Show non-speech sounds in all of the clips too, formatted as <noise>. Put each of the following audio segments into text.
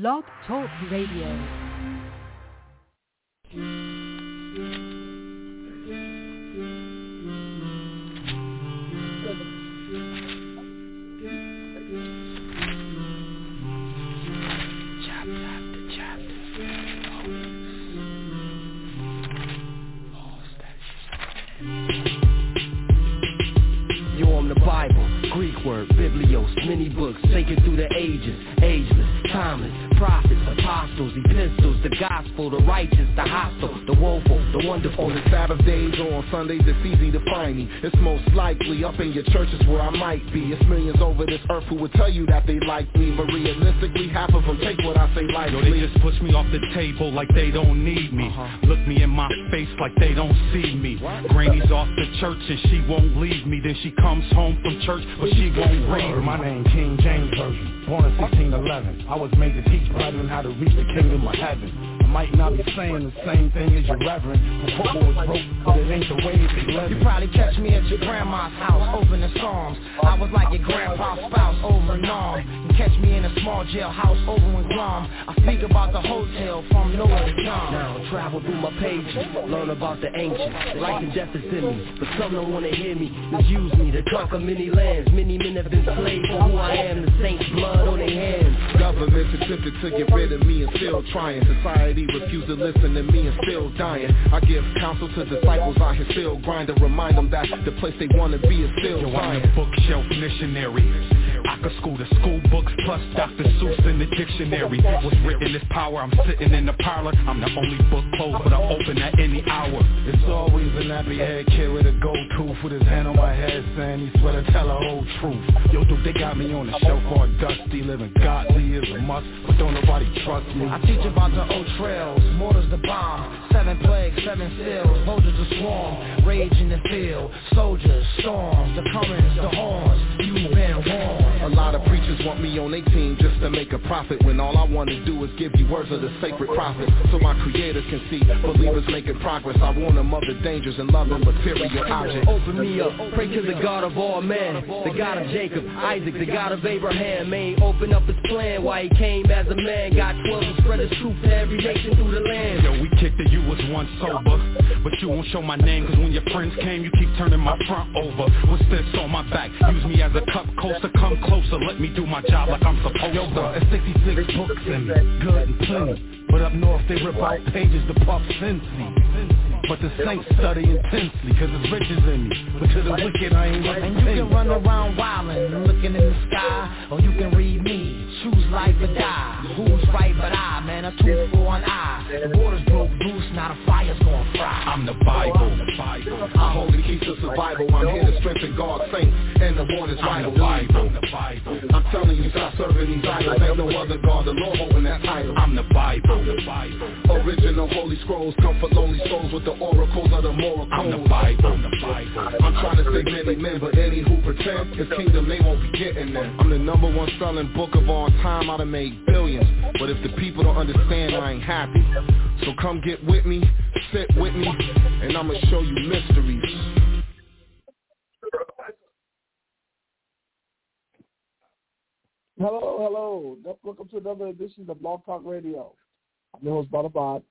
Blog Talk Radio. Greek word, biblios, many books, taken through the ages, ageless, timeless, prophets, apostles, epistles, the gospel, the righteous, the hostile, the woeful, the wonderful. On the Sabbath days or on Sundays, it's easy to find me. It's most likely up in your churches where I might be. It's millions over this earth who would tell you that they like me, but realistically, half of them take what I say lightly. Yo, lightly. they just push me off the table like they don't need me. Uh-huh. Look me in my face like they don't see me. Granny's off the church and she won't leave me. Then she comes home from church, but she won't My me. name King James Version, born in 1611. I was made to teach brethren how to reach the kingdom of heaven. I might not be saying the same thing as your reverend, who football was broke, but it ain't the way they live. You probably catch me at your grandma's house, opening songs. I was like your grandpa's spouse over in arm. You catch me in a small jailhouse over in Guam. I speak about the hotel from Noah to John. Now travel through my pages, learn about the ancients. Life and death is in me, but some don't wanna hear me. Misuse me to conquer many lands. Many men have been slaves for who I am. The saints' blood on their hands. Governments attempted to get rid of me and still trying. Society refused to listen to me and still dying. I give counsel to disciples out here still grinding. Remind them that the place they wanna be is still Yo, I'm the bookshelf missionary. I could school the school books plus Dr. Seuss in the dictionary. What's written is power. I'm sitting in the parlor. I'm the only book closed, but I'm open at any hour. It's always a nappy head kid with a gold tooth with his hand on my head saying he swear to tell the whole truth. Yo, dude, they got me on the shelf all dusty, living godly is a must, but don't nobody trust me. I teach about the old trails, mortars the bomb, seven plagues, seven seals, soldiers to swarm, rage in the field, soldiers, storms, the currents, the horns, you've been warned. A lot of preachers want me on their team just to make a profit When all I want to do is give you words of the sacred prophet. So my creators can see believers making progress. I warn them of the dangers and love loving material objects Open me up, pray to the God of all men The God of Jacob, Isaac, the God of Abraham. May open up his plan why he came as a man. Got twelve and spread his truth to every nation through the land. Yo, we kicked it, you was once sober But you won't show my name Cause when your friends came You keep turning my front over. What's this on my back? Use me as a cup coaster Come closer, let me do my job like I'm supposed Yo, bro, to it's 66 books in me, good and plenty. But up north they rip out pages to puff Cincy. But the saints study intensely, cause it's riches in me. But to the wicked I ain't worth a And you can run around wildin', and looking in the sky, or you can read me, choose life or die. Who's right but I, man, a tooth for an eye. The waters broke loose, now the fire's gonna fry. I'm the Bible, the Bible I hold the keys to survival. I'm here to strengthen God's saints And the Lord is I'm Bible, I'm telling you stop serving these idols. Ain't no other God The Lord holding that title. I'm the Bible, the Bible. Original holy scrolls Comfort lonely souls with the oracles of the moral I'm the Bible, the Bible. I'm trying to save many men, but any who pretend His kingdom, they won't be getting there I'm the number one selling book of all time I done made billions But if the people don't understand, I ain't happy So come get with me, sit with me And I'ma show you mysteries Hello, hello. Welcome to another edition of Blog Talk Radio. I'm your host, Banabad.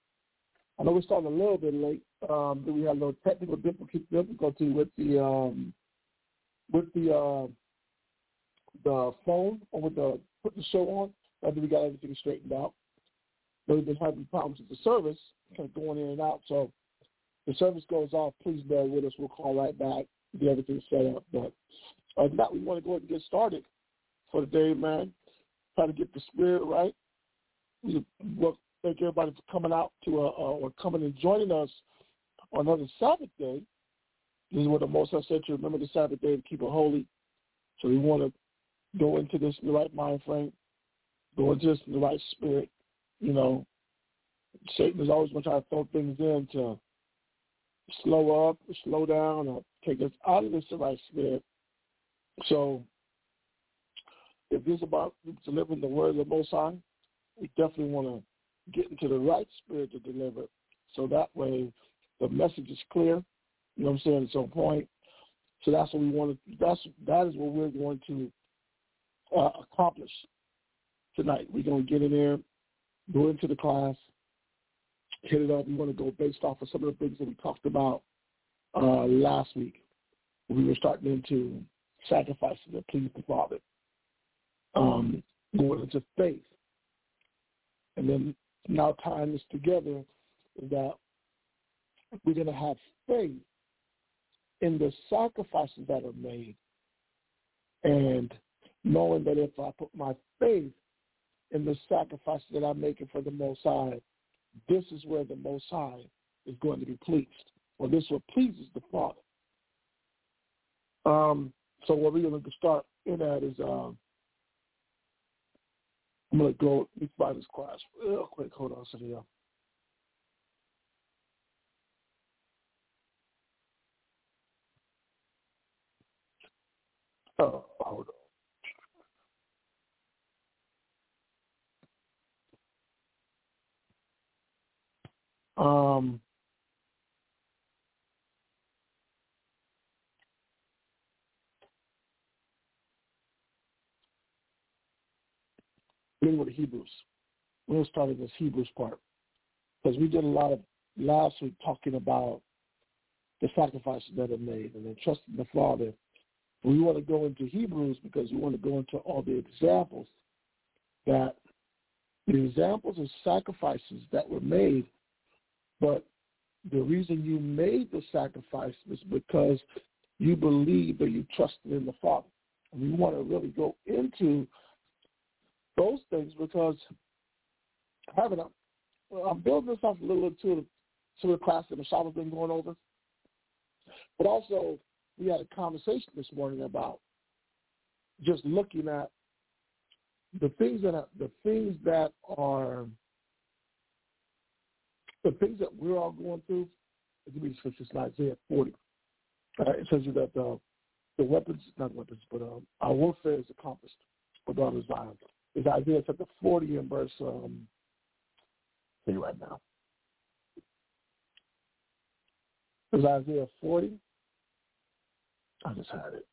I know we're starting a little bit late. Um, we had a little technical difficulty difficulty with the um, with the uh, the phone or with the put the show on. I think we got everything straightened out. We've been having problems with the service, kind of going in and out. So the service goes off, please bear with us. We'll call right back, get everything set up. But than that, we want to go ahead and get started for the day, man. Try to get the spirit right. We well, thank everybody for coming out to uh, uh, or coming and joining us on another Sabbath day. This is what the Most High said to remember the Sabbath day and keep it holy. So we want to go into this in the right mind frame, go into this in the right spirit. You know, Satan is always going to try to throw things in to slow up, slow down, or take us out of this right spirit. So if this is about delivering the word of the Most High, we definitely want to get into the right spirit to deliver it. So that way the message is clear. You know what I'm saying? It's on point. So that's what we want to. That's that is what we're going to uh, accomplish tonight. We're going to get in there go into the class, hit it up. We want to go based off of some of the things that we talked about uh, last week. We were starting into sacrifices that please the Father, um, going into faith. And then now tying this together that we're going to have faith in the sacrifices that are made and knowing that if I put my faith in the sacrifices that I'm making for the Most High, this is where the Most High is going to be pleased, or this what pleases the Father. Um, so what we're going to start in that is um, I'm going to go, let find this class real quick. Hold on, Cynthia. Oh, Um, We're going to Hebrews. To start with this Hebrews part because we did a lot of last week talking about the sacrifices that are made and then trusting the Father. We want to go into Hebrews because we want to go into all the examples that the examples of sacrifices that were made, but the reason you made the sacrifice was because you believed or you trusted in the Father. And we want to really go into those things because having a, well, I'm building this off a little to to the class that Michelle has been going over, but also we had a conversation this morning about just looking at the things that are, the things that are the things that we're all going through. Give me scriptures in Isaiah 40. Uh, it says that the the weapons, not weapons, but um, our warfare is accomplished for daughters Zion is Isaiah chapter 40 and verse, um, see right now. Is Isaiah 40? I just had it.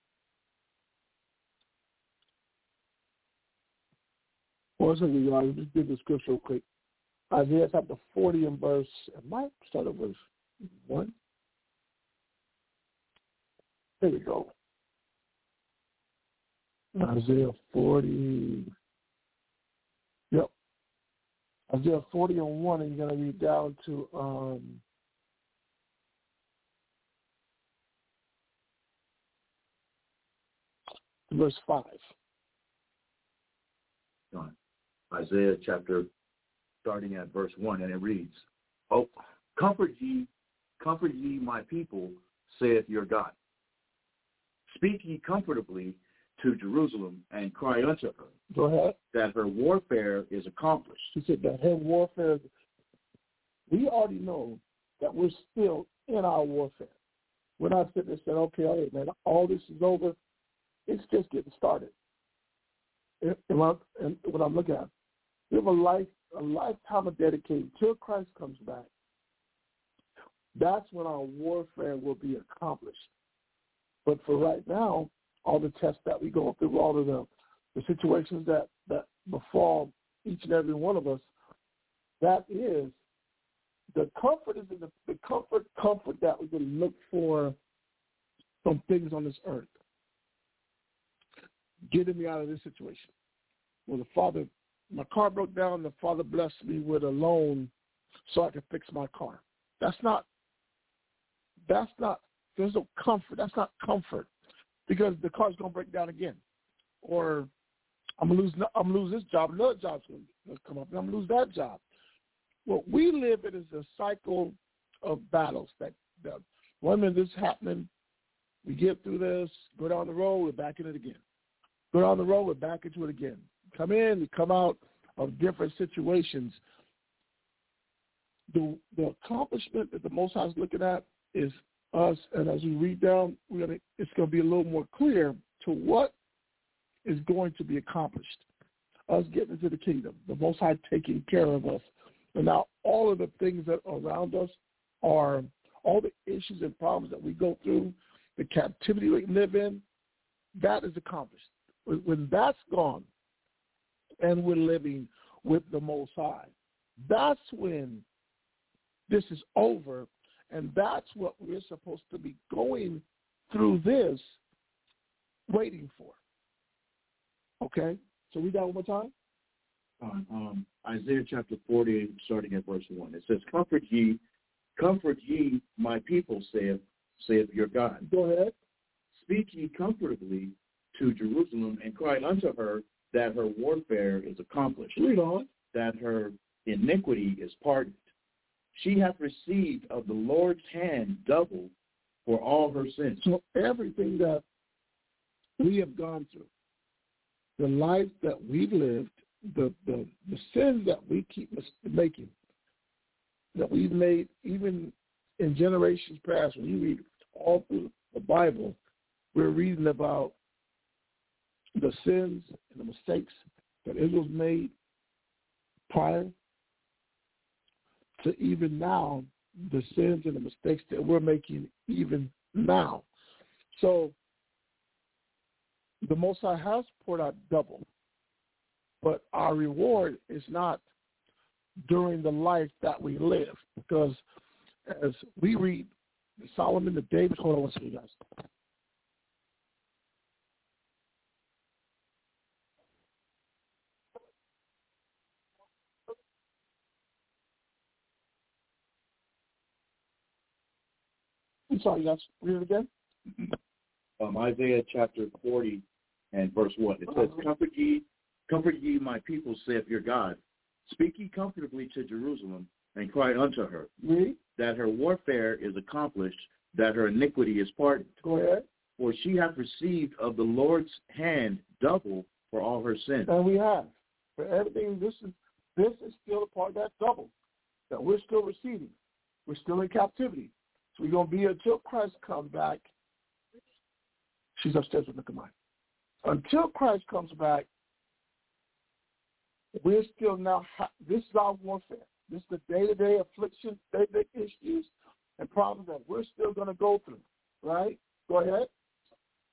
Well, so you guys, just give the scripture real quick. Isaiah chapter 40 and verse, it might start at verse 1. There we go. Isaiah 40. Yep. Isaiah 40 and 1, and you're going to read down to um, verse 5. Isaiah chapter, starting at verse 1, and it reads, Oh, comfort ye, comfort ye my people, saith your God. Speak ye comfortably to Jerusalem and cry unto her. Go ahead. That her warfare is accomplished. He said that her warfare, we already know that we're still in our warfare. We're not sitting there saying, okay, all right, man, all this is over. It's just getting started. And, and what I'm looking at, we have a life, a lifetime of dedicating till Christ comes back. That's when our warfare will be accomplished. But for right now, all the tests that we go through, all of the, the situations that, that befall each and every one of us, that is the comfort is the, the comfort comfort that we can look for from things on this earth. Getting me out of this situation. Well, the father, my car broke down. The father blessed me with a loan so I could fix my car. That's not. That's not. There's no comfort. That's not comfort because the car's gonna break down again, or I'm gonna lose. I'm gonna lose this job. Another job's gonna come up, and I'm gonna lose that job. What we live in is a cycle of battles. That, one minute this is happening, we get through this, go down the road, we're back in it again. Go down the road, we're back into it again. Come in, we come out of different situations. The the accomplishment that the Most High is looking at is us, and as we read down, we're gonna, it's going to be a little more clear to what is going to be accomplished. Us getting into the kingdom, the Most High taking care of us, and now all of the things that are around us are all the issues and problems that we go through, the captivity we live in, that is accomplished. When that's gone, and we're living with the Most High, That's when this is over, and that's what we're supposed to be going through this, waiting for. Okay, so read that one more time. Um, Isaiah chapter 40, starting at verse 1. It says, Comfort ye, comfort ye my people, saith, saith your God. Go ahead. Speak ye comfortably to Jerusalem, and cry unto her that her warfare is accomplished, Read on. that her iniquity is pardoned. She hath received of the Lord's hand double for all her sins. So everything that we have gone through, the life that we've lived, the, the, the sins that we keep making, that we've made even in generations past, when you read all through the Bible, we're reading about the sins and the mistakes that Israel's made prior to even now, the sins and the mistakes that we're making even now. So the Most High has poured out double, but our reward is not during the life that we live, because as we read Solomon the David, hold on one second, guys. I'm sorry, guys. Read it again. Um, Isaiah chapter 40 and verse 1. It says, Comfort ye, comfort ye my people, saith your God. Speak ye comfortably to Jerusalem, and cry unto her, that her warfare is accomplished, that her iniquity is pardoned. Go ahead. For she hath received of the Lord's hand double for all her sins. And we have. For everything, this is this is still a part of that double that we're still receiving. We're still in captivity. We're going to be here until Christ comes back. She's upstairs with Nicodemus. Until Christ comes back, we're still now, this is our warfare. This is the day-to-day affliction, day-to-day issues and problems that we're still going to go through, right? Go ahead.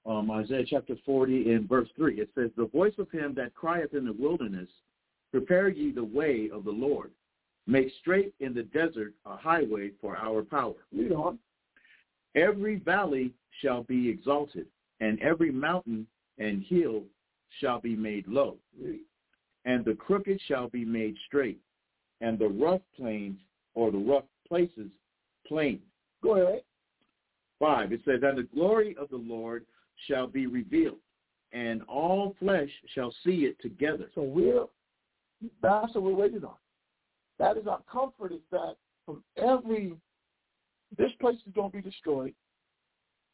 um, Isaiah chapter 40 in verse 3. It says, The voice of him that crieth in the wilderness, Prepare ye the way of the Lord. Make straight in the desert a highway for our power. Read on. Every valley shall be exalted, and every mountain and hill shall be made low. And the crooked shall be made straight, and the rough plains or the rough places plain. Go ahead. 5, it says, And the glory of the Lord shall be revealed, and all flesh shall see it together. So we're, that's what we're waiting on. That is our comfort is that from every, this place is going to be destroyed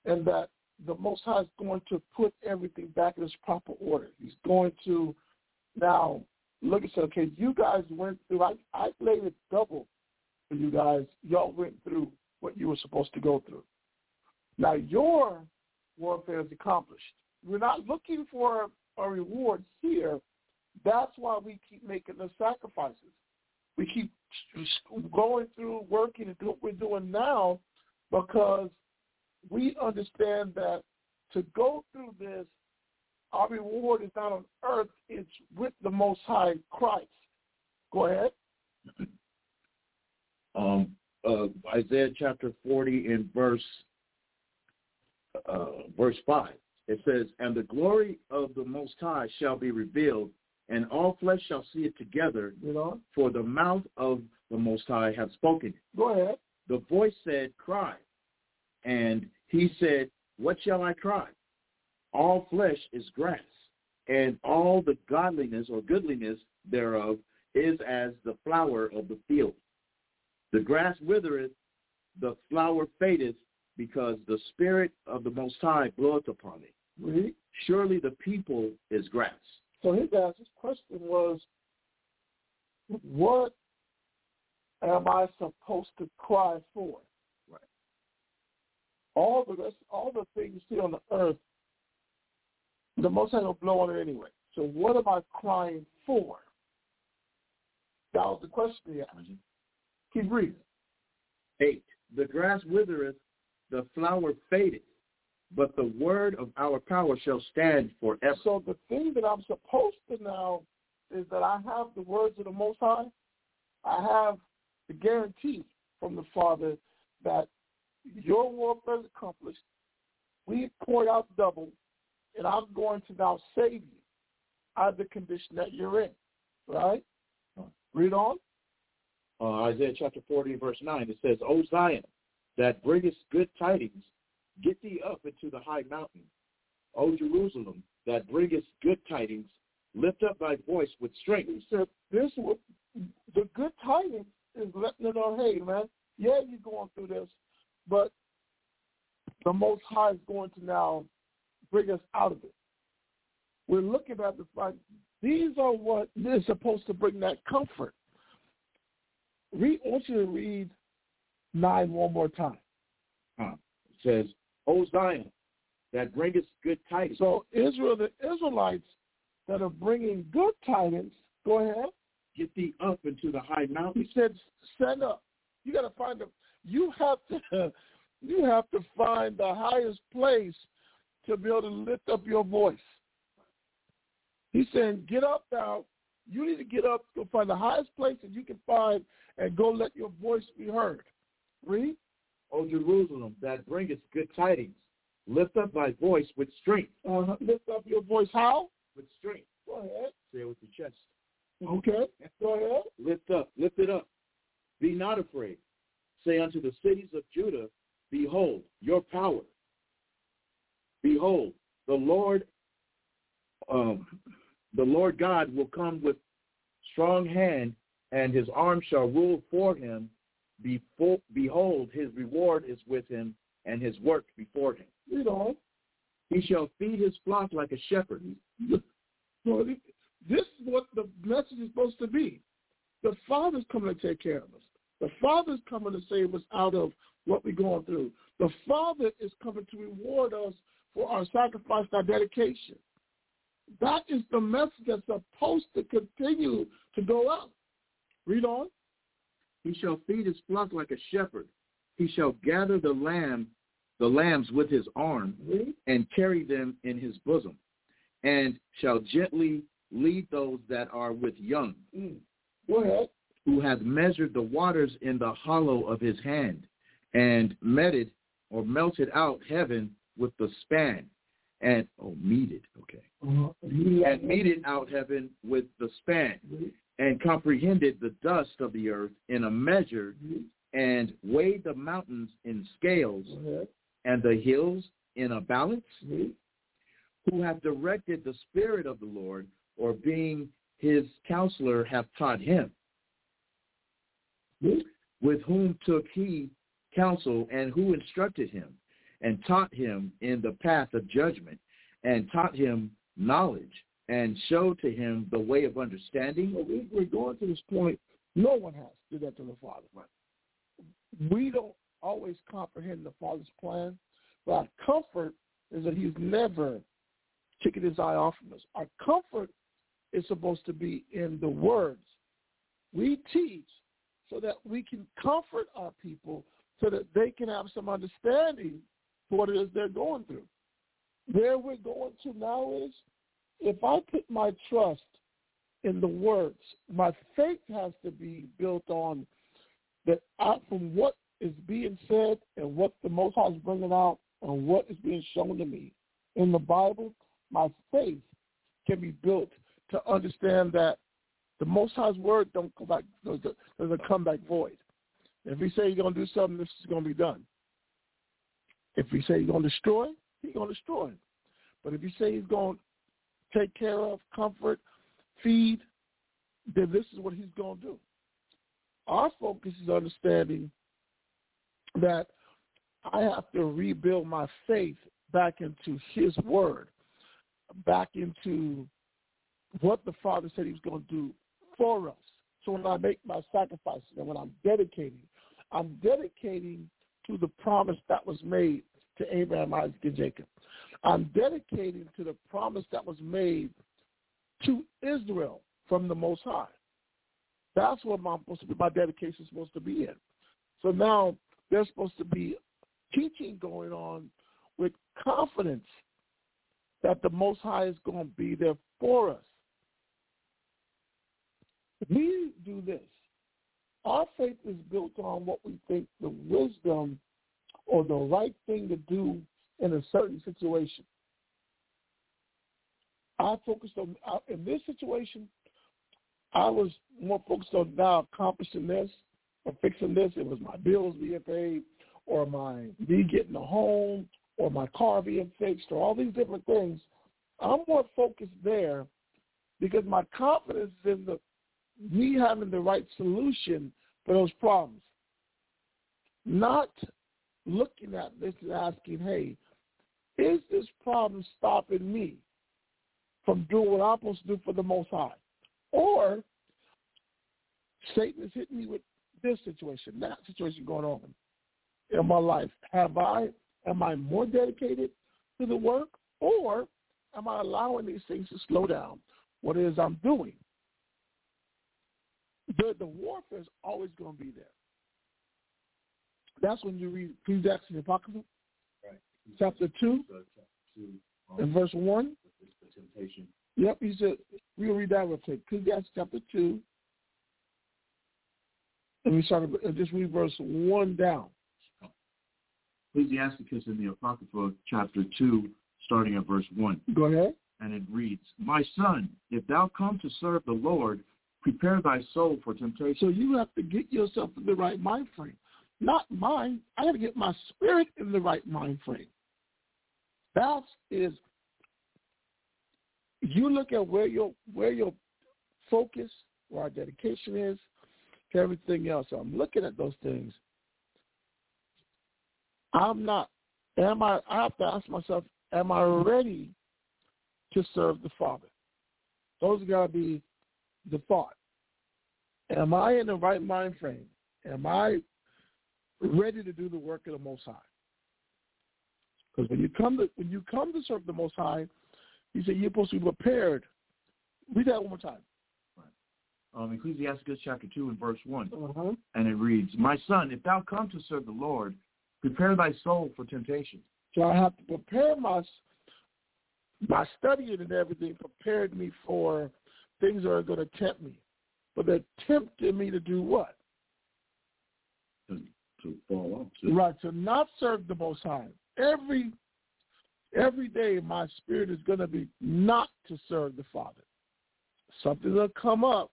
and that the Most High is going to put everything back in its proper order. He's going to now look and say, okay, you guys went through, I, I laid it double for you guys. Y'all went through what you were supposed to go through. Now your warfare is accomplished. We're not looking for a reward here. That's why we keep making the sacrifices. We keep going through working and do what we're doing now because we understand that to go through this, our reward is not on earth, it's with the Most High Christ. Go ahead. <clears throat> Um, uh, Isaiah chapter 40 in verse uh, verse 5. It says, And the glory of the Most High shall be revealed, and all flesh shall see it together, You know, for the mouth of the Most High hath spoken it. go ahead. The voice said, Cry. And he said, What shall I cry? All flesh is grass, and all the godliness or goodliness thereof is as the flower of the field. The grass withereth, the flower fadeth, because the Spirit of the Most High bloweth upon it. Read. Surely the people is grass. So his answer, his question was, what am I supposed to cry for? Right. All the rest, all the things you see on the earth, the Most High will blow on it anyway. So what am I crying for? That was the question he asked. Mm-hmm. Keep reading. 8. The grass withereth, the flower fadeth, but the word of our power shall stand forever. So the thing that I'm supposed to now is that I have the words of the Most High, I have the guarantee from the Father that your warfare is accomplished. We poured out double, and I'm going to now save you out of the condition that you're in. Right? Read on. Uh, Isaiah chapter 40, verse 9, it says, O Zion, that bringest good tidings, get thee up into the high mountain. O Jerusalem, that bringest good tidings, lift up thy voice with strength. He said, this the good tidings is letting them know, hey, man, yeah, you're going through this, but the Most High is going to now bring us out of it. We're looking at the fact these are what is supposed to bring that comfort. Read, I want you to read nine one more time. Uh, it says, O Zion, that bringeth good tidings. So Israel, the Israelites that are bringing good tidings, go ahead. Get thee up into the high mountain. He said, stand up. You got to find them. You have to, <laughs> you have to find the highest place to be able to lift up your voice. He's saying, get up now. You need to get up, go find the highest place that you can find, and go let your voice be heard. Read. O Jerusalem, that bringeth good tidings, lift up thy voice with strength. Uh, lift up your voice how? With strength. Go ahead. Say it with your chest. Okay. Go ahead. Lift up, lift it up. Be not afraid. Say unto the cities of Judah, Behold, your power. Behold, the Lord, um, the Lord God will come with strong hand, and his arm shall rule for him. Before, behold, his reward is with him, and his work before him. You know, he shall feed his flock like a shepherd. This is what the message is supposed to be. The Father's coming to take care of us. The Father's coming to save us out of what we're going through. The Father is coming to reward us for our sacrifice, our dedication. That is the message that's supposed to continue to go out. Read on. He shall feed his flock like a shepherd. He shall gather the lamb, the lambs with his arm, and carry them in his bosom, and shall gently lead those that are with young. Mm. Who hath measured the waters in the hollow of his hand, and meted or melted out heaven with the span, and oh, meted, okay, uh-huh. and meted out heaven with the span, and comprehended the dust of the earth in a measure, mm-hmm. and weighed the mountains in scales, mm-hmm. and the hills in a balance, mm-hmm. who hath directed the spirit of the Lord, or being his counselor, hath taught him, with whom took he counsel, and who instructed him, and taught him in the path of judgment, and taught him knowledge, and show to him the way of understanding. We're going to this point. No one has to do that to the Father. We don't always comprehend the Father's plan, but our comfort is that he's never taken his eye off from us. Our comfort is supposed to be in the words. We teach so that we can comfort our people so that they can have some understanding for what it is they're going through. Where we're going to now is if I put my trust in the words, my faith has to be built on that out from what is being said and what the Most High is bringing out and what is being shown to me in the Bible, my faith can be built to understand that the Most High's word don't come back doesn't come back void. If he say he's going to do something, this is going to be done. If he say he's going to destroy, he's going to destroy. But if he say he's going to take care of, comfort, feed, then this is what he's going to do. Our focus is understanding that I have to rebuild my faith back into his word, back into what the Father said he was going to do for us. So when I make my sacrifices and when I'm dedicating, I'm dedicating to the promise that was made to Abraham, Isaac, and Jacob. I'm dedicating to the promise that was made to Israel from the Most High. That's what my, my dedication is supposed to be in. So now there's supposed to be teaching going on with confidence that the Most High is going to be there for us. We do this. our faith is built on what we think the wisdom or the right thing to do in a certain situation. I focused on in this situation. I was more focused on now accomplishing this or fixing this. It was my bills being paid, or my me getting a home, or my car being fixed, or all these different things. I'm more focused there because my confidence is in the me having the right solution for those problems. Not looking at this and asking, hey, is this problem stopping me from doing what I'm supposed to do for the Most High? Or Satan is hitting me with this situation, that situation going on in my life. Have I, am I more dedicated to the work or am I allowing these things to slow down what it is I'm doing? The, the warfare is always going to be there. That's when you read Ecclesiastes and Apocrypha, Right. chapter 2 So, chapter two, um, and verse 1. the, the temptation. Yep, he said, we'll read that real quick. Ecclesiastes chapter 2. And we start, uh, just read verse 1 down. Ecclesiasticus in the Apocrypha, chapter 2, starting at verse 1. Go ahead. And it reads, My son, if thou come to serve the Lord, prepare thy soul for temptation. So you have to get yourself in the right mind frame. Not mind. I got to get my spirit in the right mind frame. That is, you look at where your where your focus, where our dedication is, everything else. I'm looking at those things. I'm not. Am I? I have to ask myself: Am I ready to serve the Father? Those got to be the thought. Am I in the right mind frame? Am I ready to do the work of the Most High? Because when you come to when you come to serve the Most High, He said you're supposed to be prepared. Read that one more time. Um, Ecclesiasticus chapter 2 and verse 1. Uh-huh. And it reads, My son, if thou come to serve the Lord, prepare thy soul for temptation. So I have to prepare my my studying and everything prepared me for things that are going to tempt me. But they're tempting me to do what? To, fall off. Right, to not serve the Most High. Every every day, my spirit is going to be not to serve the Father. Something will come up,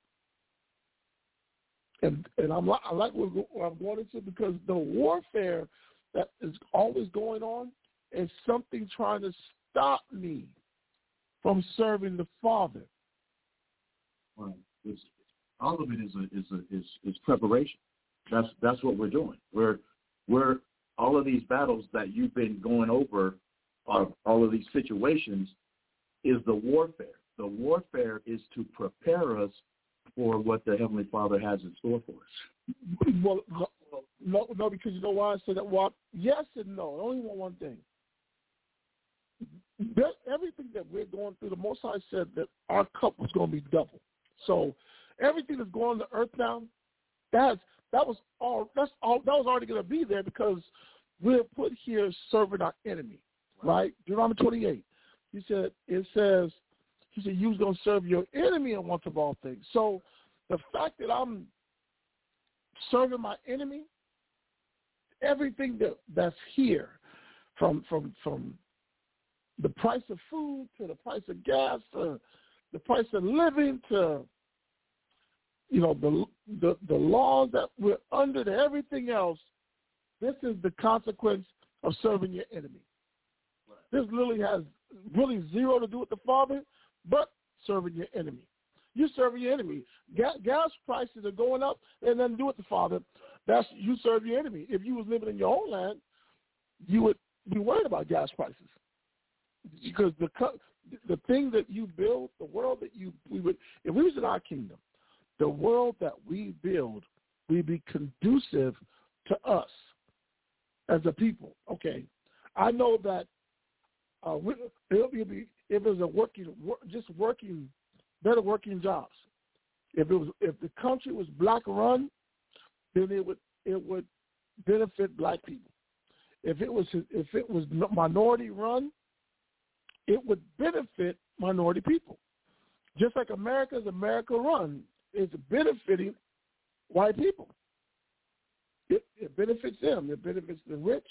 and and I'm I like what what I'm going into because the warfare that is always going on is something trying to stop me from serving the Father. Right. It's, all of it is a, is a, is is preparation. That's that's what we're doing. We're we're all of these battles that you've been going over, uh, all of these situations, is the warfare. The warfare is to prepare us for what the Heavenly Father has in store for us. Well, no, no, because you know why I said that. Well, yes and no. I only want one thing. Everything that we're going through, the Most High said that our cup was going to be double. So everything that's going on the earth now, that's that was all. That's all. That was already going to be there because we're put here serving our enemy, right? Deuteronomy 28. He said it says he said you was going to serve your enemy in once of all things. So the fact that I'm serving my enemy, everything that that's here, from from from the price of food to the price of gas to the price of living to you know the the the laws that we're under to everything else. This is the consequence of serving your enemy. This literally has really zero to do with the Father, but serving your enemy. You serving your enemy. Gas, gas prices are going up, and to do with the Father. That's you serve your enemy. If you was living in your own land, you would be worried about gas prices because the the thing that you build, the world that you we would if we was in our kingdom, the world that we build would be conducive to us as a people. Okay, I know that uh, it'll be if it was a working just working better working jobs. If it was if the country was black run, then it would it would benefit black people. If it was if it was minority run, it would benefit minority people. Just like America's America run is benefiting white people. It benefits them. It benefits the rich.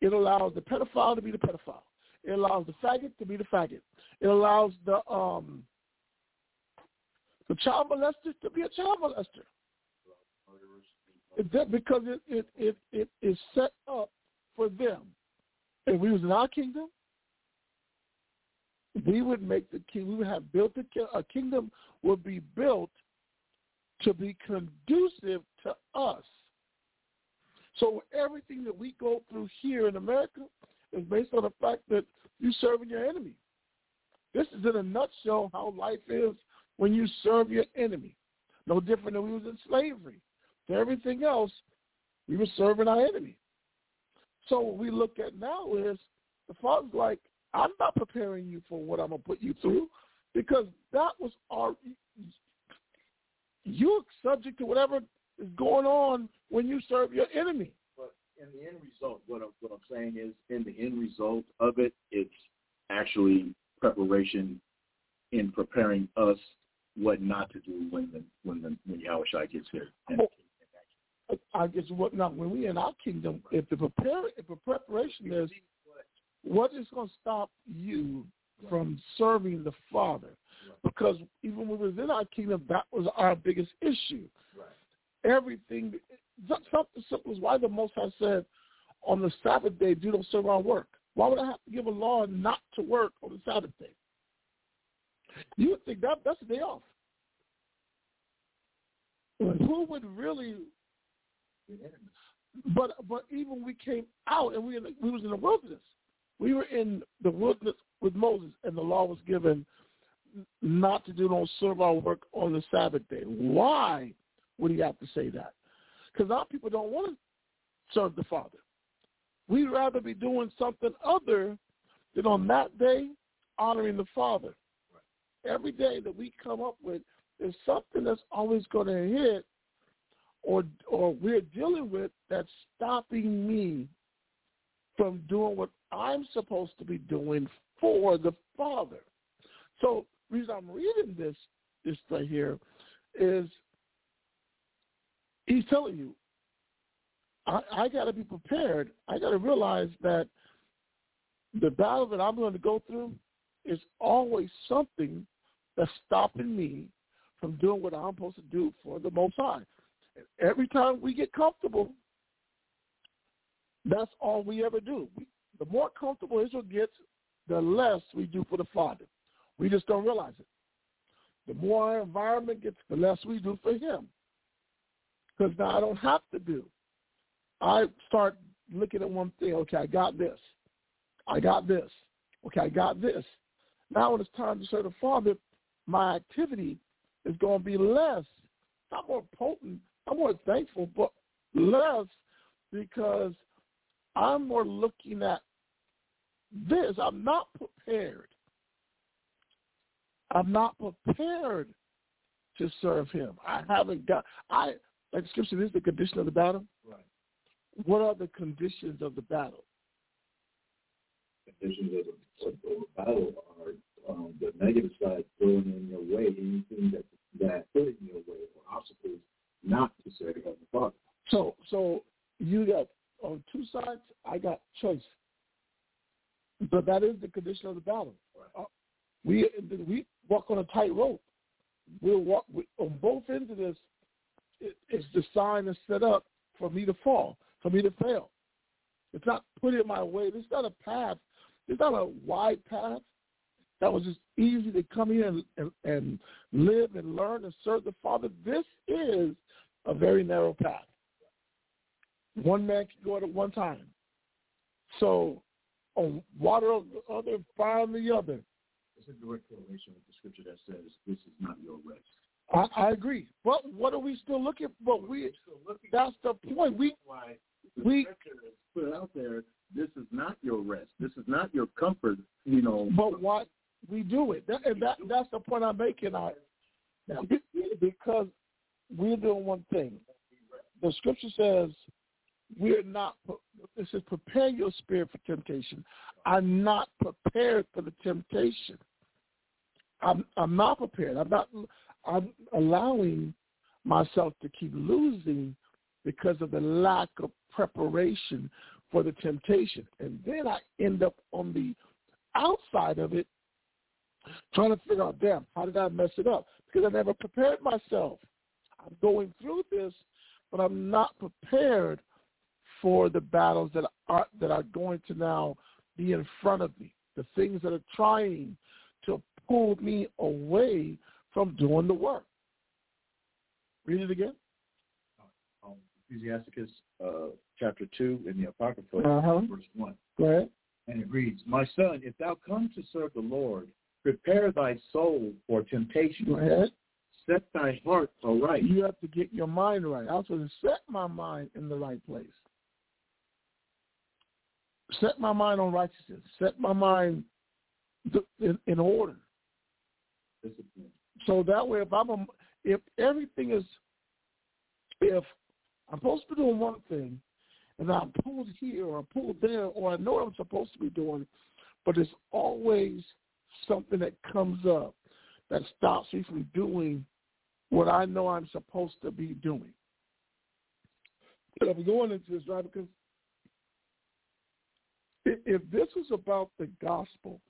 It allows the pedophile to be the pedophile. It allows the faggot to be the faggot. It allows the um the child molester to be a child molester. That because it, it it it is set up for them. If we was in our kingdom, we would make the king. We would have built a, a kingdom would be built to be conducive to us. So everything that we go through here in America is based on the fact that you're serving your enemy. This is in a nutshell how life is when you serve your enemy. No different than we was in slavery. To everything else, we were serving our enemy. So what we look at now is the Father's like, I'm not preparing you for what I'm gonna put you through because that was our you're subject to whatever is going on when you serve your enemy. But in the end result, what I'm, what I'm saying is, in the end result of it, it's actually preparation in preparing us what not to do when the when the when Yahushua gets here. And, oh, I guess what now when we in our kingdom, if the prepare if the preparation is what is going to stop you from serving the Father? Because even when we was in our kingdom, that was our biggest issue. Everything, something simple is why the Most High said, on the Sabbath day, do not serve our work. Why would I have to give a law not to work on the Sabbath day? You would think that that's a day off. Who would really? But but even we came out and we we was in the wilderness. We were in the wilderness with Moses, and the law was given not to do no serve our work on the Sabbath day. Why would he have to say that? Because our people don't want to serve the Father. We'd rather be doing something other than on that day honoring the Father. Every day that we come up with is something that's always going to hit or or we're dealing with that's stopping me from doing what I'm supposed to be doing for the Father. So reason I'm reading this this right here is he's telling you, I, I got to be prepared. I got to realize that the battle that I'm going to go through is always something that's stopping me from doing what I'm supposed to do for the Most High. And Every time we get comfortable, that's all we ever do. We, the more comfortable Israel gets, the less we do for the Father. We just don't realize it. The more our environment gets, the less we do for him. Because now I don't have to do. I start looking at one thing. Okay, I got this. I got this. Okay, I got this. Now when it's time to serve the Father, my activity is going to be less. Not more potent. I'm more thankful, but less because I'm more looking at this. I'm not prepared. I'm not prepared to serve him. I haven't got I like scripture is the condition of the battle. Right. What are the conditions of the battle? Conditions of the, of the battle are um, the negative side throwing in your way anything that that put in your way or obstacles not to serve the Father. So so you got on two sides. I got choice, but that is the condition of the battle. Right. Uh, we we walk on a tight rope. We'll walk we, on both ends of this. It, it's designed and set up for me to fall, for me to fail. It's not put in my way. It's not a path. It's not a wide path that was just easy to come here and, and, and live and learn and serve the Father. This is a very narrow path. One man can go at it one time. So on water the other, fire on the other. It's a direct correlation with the scripture that says this is not your rest. I, I agree. But what are we still looking? For? But we that's the point. We why we put it out there. This is not your rest. This is not your comfort. You know. But what we do it, that, and that that's the point I'm making. I because we're doing one thing. The scripture says we're not. this is prepare your spirit for temptation. I'm not prepared for the temptation. I'm I'm not prepared. I'm not. I'm allowing myself to keep losing because of the lack of preparation for the temptation. And then I end up on the outside of it trying to figure out, damn, how did I mess it up? Because I never prepared myself. I'm going through this, but I'm not prepared for the battles that are that are going to now be in front of me. The things that are trying to pull me away from doing the work. Read it again. Um, Ecclesiasticus uh, chapter 2 in the Apocrypha, Uh-huh. verse 1. Go ahead. And it reads, My son, if thou come to serve the Lord, prepare thy soul for temptation. Go ahead. Set thy heart aright. You have to get your mind right. I was to set my mind in the right place. Set my mind on righteousness. Set my mind in, in order. Discipline. So that way, if I'm a, if everything is, if I'm supposed to be doing one thing, and I'm pulled here or I'm pulled there, or I know what I'm supposed to be doing, but there's always something that comes up that stops me from doing what I know I'm supposed to be doing. But I'm going into this right because if this was about the gospel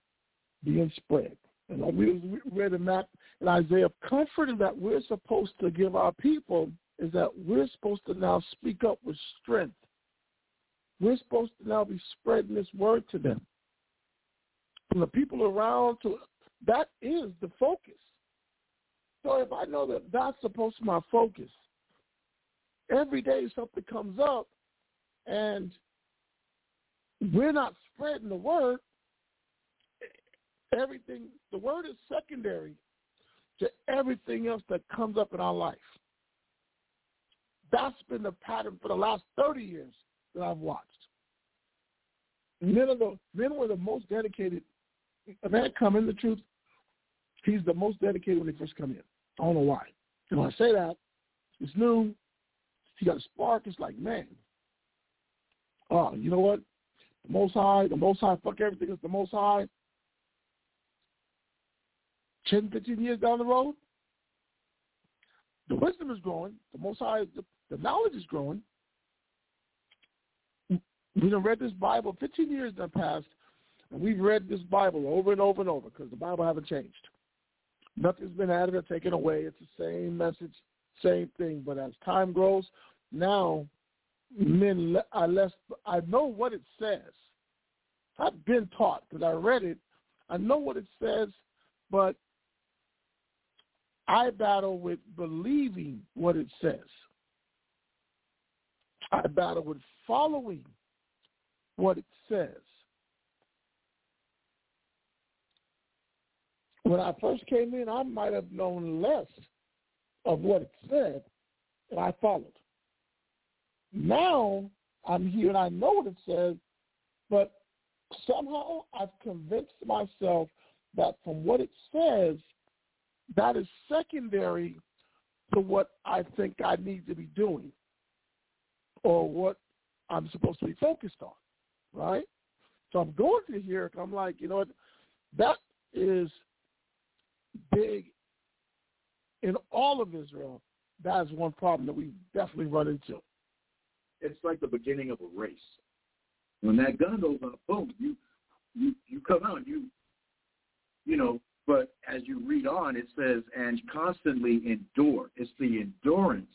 being spread, and we read in that in Isaiah, comfort that we're supposed to give our people is that we're supposed to now speak up with strength. We're supposed to now be spreading this word to them. From the people around to that is the focus. So if I know that that's supposed to be my focus, every day something comes up and we're not spreading the word, everything the word is secondary to everything else that comes up in our life. That's been the pattern for the last thirty years that I've watched. Men are the men were the most dedicated. A man come in the truth, he's the most dedicated when he first come in. I don't know why. And when I say that, it's new. He got a spark. It's like, man, oh, you know what? The Most High, the Most High, fuck everything. It's the Most High. 10, 15 years down the road, the wisdom is growing. The Most High, the, the knowledge is growing. We have read this Bible 15 years in the past, and we've read this Bible over and over and over because the Bible haven't changed. Nothing's been added or taken away. It's the same message, same thing. But as time grows, now men le- are less. I know what it says. I've been taught because I read it. I know what it says, but I battle with believing what it says. I battle with following what it says. When I first came in, I might have known less of what it said, and I followed. Now I'm here and I know what it says, but somehow I've convinced myself that from what it says, that is secondary to what I think I need to be doing or what I'm supposed to be focused on, right? So I'm going to here. And I'm like, you know what? That is big in all of Israel. That is one problem that we definitely run into. It's like the beginning of a race. When that gun goes up, boom, you you you come out, you you know. But as you read on, it says, and constantly endure. It's the endurance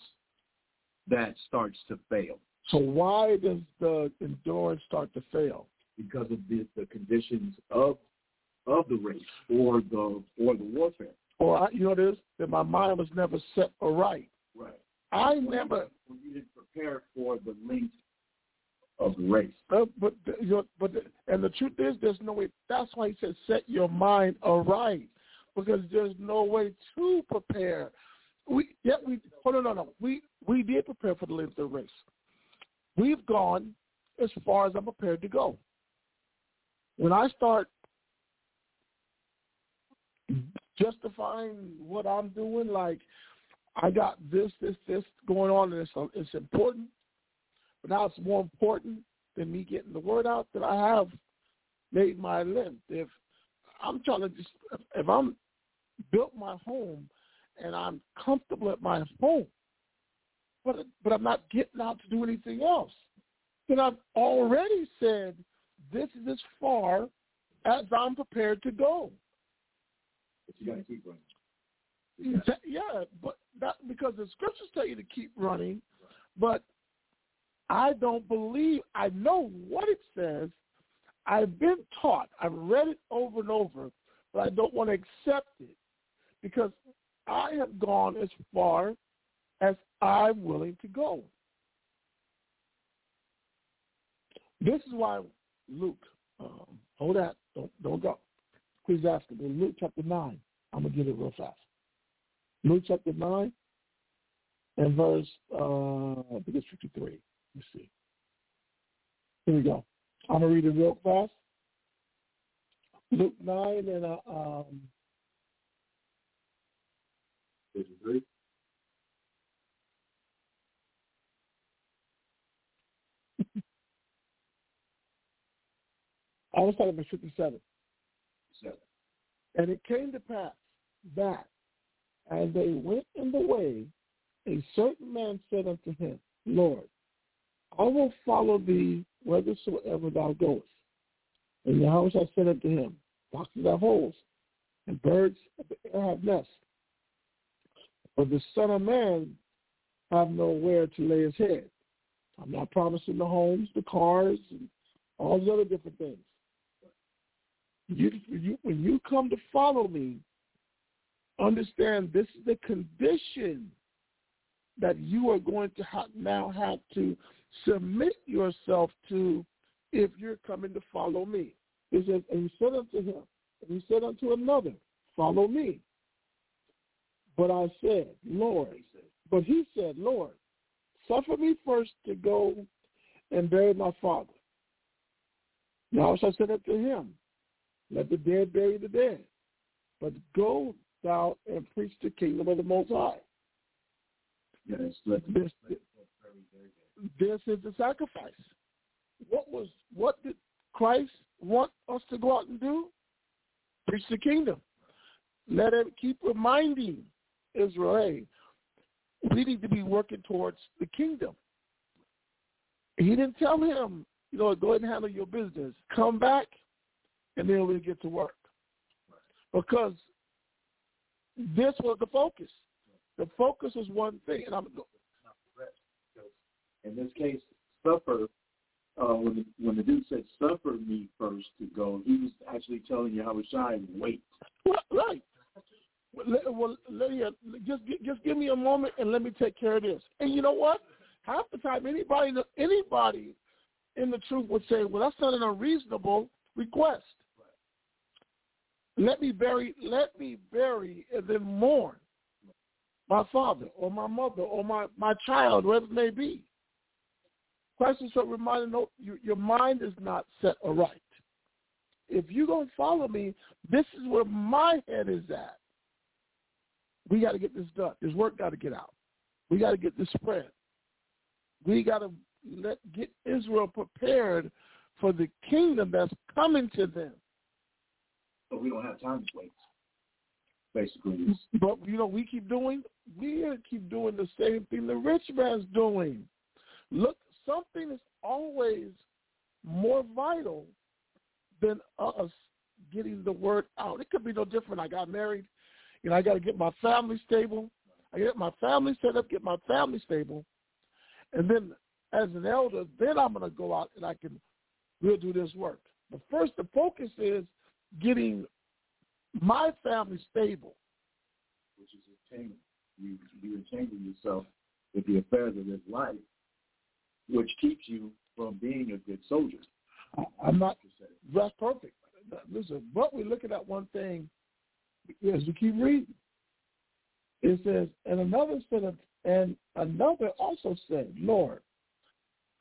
that starts to fail So why does the endurance start to fail? because of the, the conditions of of the race or the or the warfare. Or I, you know this that my mind was never set aright. Right. I never, you didn't prepare for the length of race. uh, but the, but and the truth is, there's no way. That's why he said, set your mind aright, because there's no way to prepare. We yeah we oh no no no we we did prepare for the length of race. We've gone as far as I'm prepared to go. When I start justifying what I'm doing, like I got this, this, this going on, and it's, it's important, but now it's more important than me getting the word out that I have made my length. If I'm trying to just, if I'm built my home and I'm comfortable at my home, but but I'm not getting out to do anything else. Then I've already said this is as far as I'm prepared to go. But you got to keep running. Yeah. yeah, but that because the scriptures tell you to keep running, but I don't believe I know what it says. I've been taught. I've read it over and over, but I don't want to accept it because I have gone as far as I'm willing to go. This is why Luke, um, hold that, don't don't go. Please ask me. Luke chapter nine. I'm gonna get it real fast. Luke chapter 9 and verse, uh, I think it's 53. Let's see. Here we go. I'm going to read it real fast. Luke 9 and uh, um, 53. <laughs> I was talking about 57. Seven. And it came to pass that as they went in the way, a certain man said unto him, Lord, I will follow thee whithersoever thou goest. And Yahushua said unto him, Foxes have holes, and birds of the air have nests. But the Son of Man have nowhere to lay his head. I'm not promising the homes, the cars, and all the other different things. You, you, when you come to follow me, understand this is the condition that you are going to now have to submit yourself to if you're coming to follow me. He says, and he said unto him, and he said unto another, follow me. But I said, Lord, but he said, Lord, suffer me first to go and bury my father. Now I said unto him, let the dead bury the dead, but go thou and preach the kingdom of the Most High. This, this is the sacrifice. What was what did Christ want us to go out and do? Preach the kingdom. Let him keep reminding Israel, hey, we need to be working towards the kingdom. He didn't tell him, you know, go ahead and handle your business. Come back, and then we'll get to work. Because this was the focus. The focus was one thing, and I'm going. in this case, suffer. Uh, when the, when the dude said suffer me first to go, he was actually telling you how to shine. Wait. Well, right. Well, let, well let me, just just give me a moment and let me take care of this. And you know what? Half the time, anybody anybody in the truth would say, "Well, that's not an unreasonable request." Let me bury, let me bury, and then mourn my father or my mother or my my child, whatever it may be. Christ is so reminding no, you, your mind is not set aright. If you don't follow me, this is where my head is at. We got to get this done. This work got to get out. We got to get this spread. We got to let get Israel prepared for the kingdom that's coming to them. But we don't have time to wait. Basically, But you know, we keep doing we keep doing the same thing the rich man's doing. Look, something is always more vital than us getting the word out. It could be no different. I got married, you know, I got to get my family stable. I get my family set up, get my family stable, and then as an elder, then I'm going to go out and I can we'll do this work. But first, the focus is getting my family stable. which is entangling. You you entangle yourself with the affairs of this life, which keeps you from being a good soldier. I'm not. That's perfect. Listen, but we're looking at one thing as we keep reading. It says, and another said, and another also said, Lord,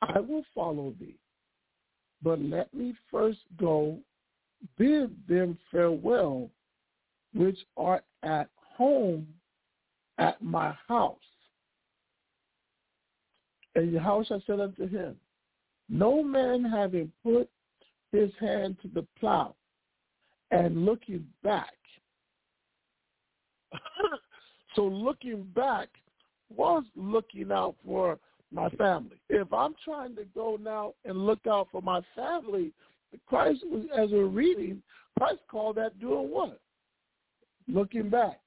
I will follow thee, but let me first go bid them farewell, which are at home at my house. And Yahushua said unto him, No man having put his hand to the plow and looking back. <laughs> so looking back was looking out for my family. If I'm trying to go now and look out for my family, Christ, was, as we're reading, Christ called that doing what? Looking back.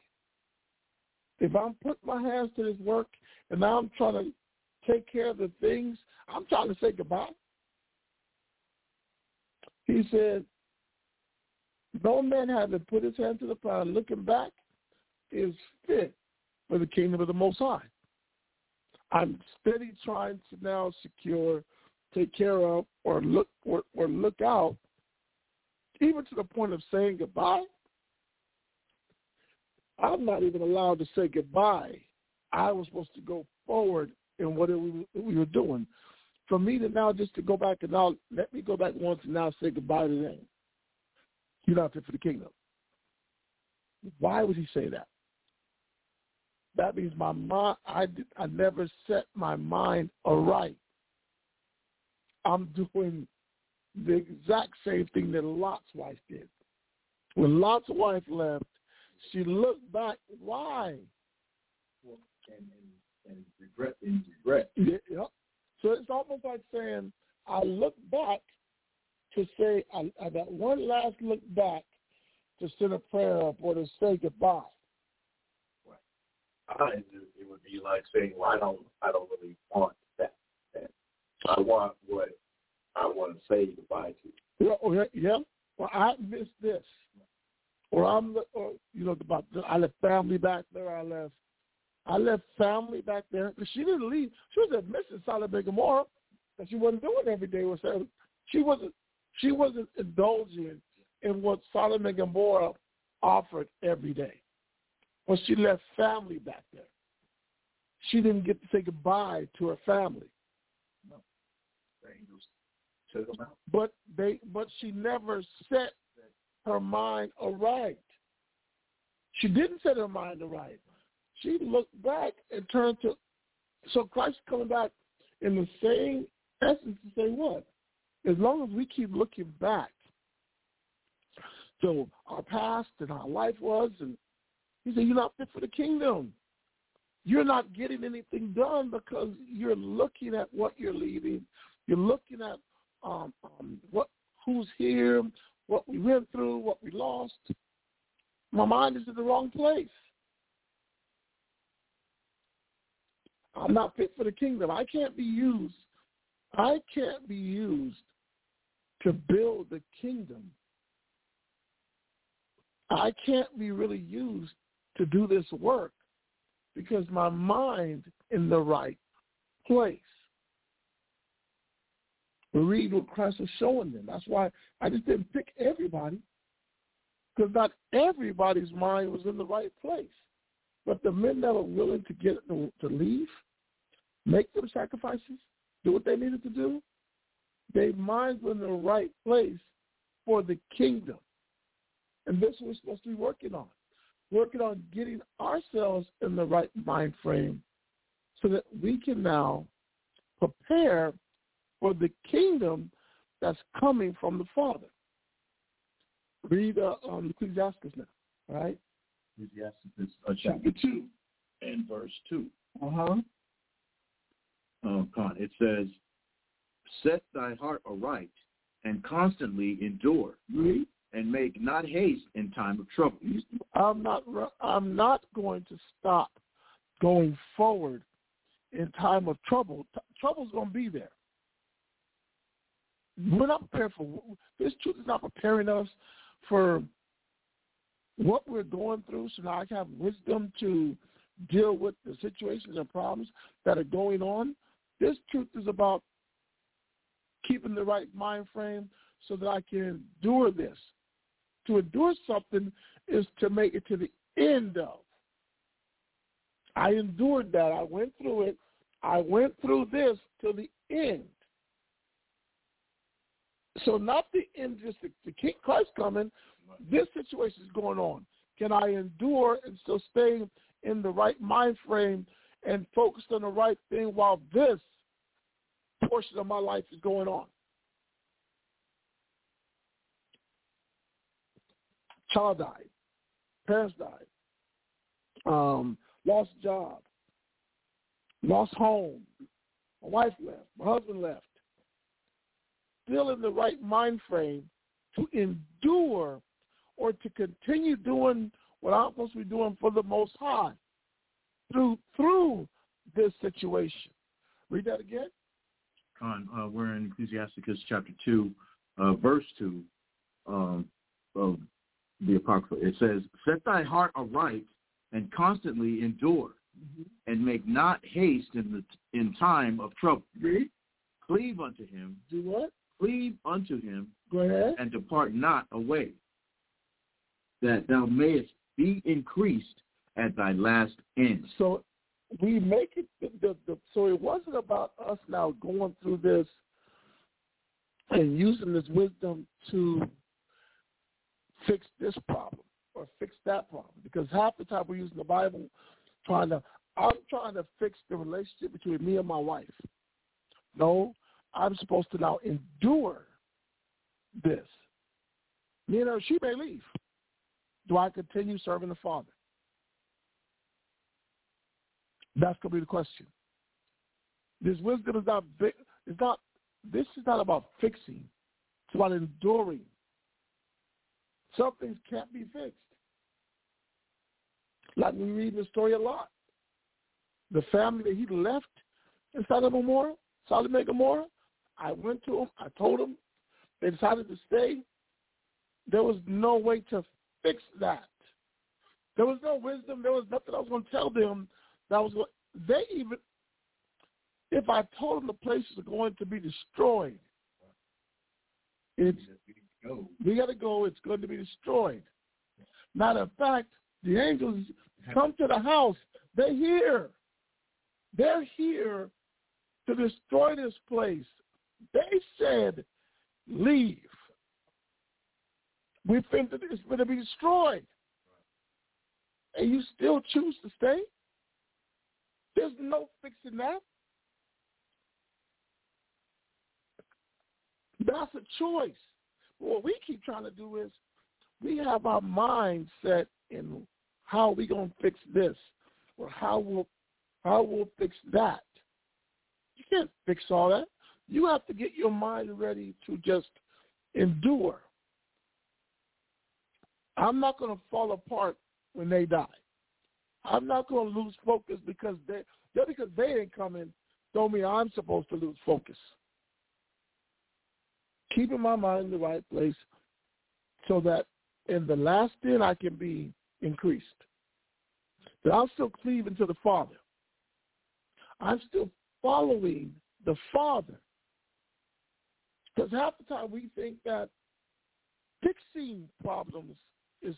If I'm putting my hands to this work and now I'm trying to take care of the things, I'm trying to say goodbye. He said, no man having put his hand to the plow looking back is fit for the kingdom of the Most High. I'm steady trying to now secure, take care of, or look or, or look out, even to the point of saying goodbye. I'm not even allowed to say goodbye. I was supposed to go forward in what we, we were doing. For me to now just to go back and now let me go back once and now say goodbye to them. You're not fit for the kingdom. Why would he say that? That means my mind, I, I never set my mind aright. I'm doing the exact same thing that Lot's wife did. When Lot's wife left, she looked back. Why? Well, and, and, and regret and regret. Yeah, yeah. So it's almost like saying, I look back to say, I, I got one last look back to send a prayer up or to say goodbye. Right. it would be like saying, "Well, I don't, I don't really want. I want what I want to say goodbye to." Yeah, oh, yeah, yeah. Well, I miss this, or I'm, or uh, you know, about I left family back there. I left, I left family back there because she didn't leave. She was at Mrs. Sodom and Gomorrah, and she wasn't doing every day. Was she wasn't, she wasn't indulging in what Sodom Gomorrah offered every day. But she left family back there. She didn't get to say goodbye to her family. The angels took out. But they but she never set her mind aright. She didn't set her mind aright. She looked back and turned to so Christ coming back in the same essence to say what? As long as we keep looking back to our past and our life was and he said, You're not fit for the kingdom. You're not getting anything done because you're looking at what you're leaving. You're looking at um, um, what who's here, what we went through, what we lost. My mind is in the wrong place. I'm not fit for the kingdom. I can't be used. I can't be used to build the kingdom. I can't be really used to do this work because my mind in the right place. Read what Christ was showing them. That's why I just didn't pick everybody because not everybody's mind was in the right place. But the men that were willing to get to, to leave, make them sacrifices, do what they needed to do, their minds were in the right place for the kingdom. And this we're supposed to be working on working on getting ourselves in the right mind frame so that we can now prepare for the kingdom that's coming from the Father. Read uh, um, Ecclesiastes now, right? Ecclesiastes uh, chapter 2 and verse 2. Uh-huh. Oh, God. It says, Set thy heart aright and constantly endure. Read and make not haste in time of trouble. I'm not I'm not going to stop going forward in time of trouble. Trouble's going to be there. We're not prepared for this. Truth is not preparing us for what we're going through. So now I have wisdom to deal with the situations and problems that are going on. This truth is about keeping the right mind frame so that I can endure this to endure something is to make it to the end of. I endured that. I went through it. I went through this to the end. So not the end, just the, the King Christ coming. This situation is going on. Can I endure and still stay in the right mind frame and focused on the right thing while this portion of my life is going on? child died, parents died, um, lost job, lost home, my wife left, my husband left, still in the right mind frame to endure or to continue doing what I'm supposed to be doing for the Most High through through this situation. Read that again. Con, uh, we're in Ecclesiasticus chapter 2, uh, verse 2 um, of the Apocrypha. It says, Set thy heart aright and constantly endure, mm-hmm. and make not haste in the in time of trouble. Read. Cleave unto him. Do what? Cleave unto him. And depart not away, that thou mayest be increased at thy last end. So we make it the, the, so it wasn't about us now going through this and using this wisdom to fix this problem or fix that problem because half the time we're using the bible trying to i'm trying to fix the relationship between me and my wife no i'm supposed to now endure this you know she may leave do i continue serving the father that's going to be the question. This wisdom is not it's not this is not about fixing. It's about enduring. Some things can't be fixed. Like we read the story a lot. The family that he left in Sodom Gomorrah, Sodom Gomorrah, I went to them, I told them, they decided to stay. There was no way to fix that. There was no wisdom. There was nothing I was going to tell them that was what they even. If I told them the place are going to be destroyed, it's we got to go. It's going to be destroyed. Matter of fact, the angels come to the house. They're here. They're here to destroy this place. They said, leave. We think that it's going to be destroyed. And you still choose to stay? There's no fixing that. That's a choice. What we keep trying to do is we have our mind set in how we gonna fix this or how we'll how we'll fix that. You can't fix all that. You have to get your mind ready to just endure. I'm not going to fall apart when they die. I'm not going to lose focus because they just because they ain't coming don't mean I'm supposed to lose focus. Keeping my mind in the right place so that in the last end I can be increased. That I'm still cleaving to the Father. I'm still following the Father. Because half the time we think that fixing problems is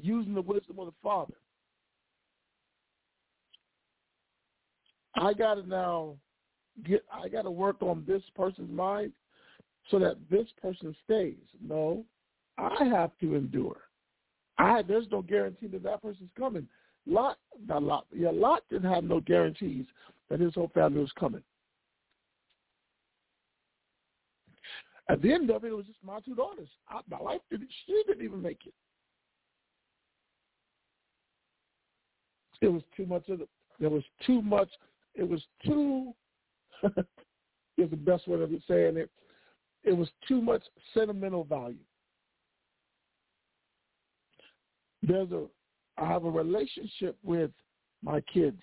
using the wisdom of the Father. I got to now get. I got to work on this person's mind so that this person stays. No, I have to endure. I there's no guarantee that that person's coming. Lot, not Lot. Yeah, Lot didn't have no guarantees that his whole family was coming. At the end of it, it was just my two daughters. I, my wife didn't. She didn't even make it. It was too much of the. There was too much it was too <laughs> is the best way of saying it. It was too much sentimental value. There's a I have a relationship with my kids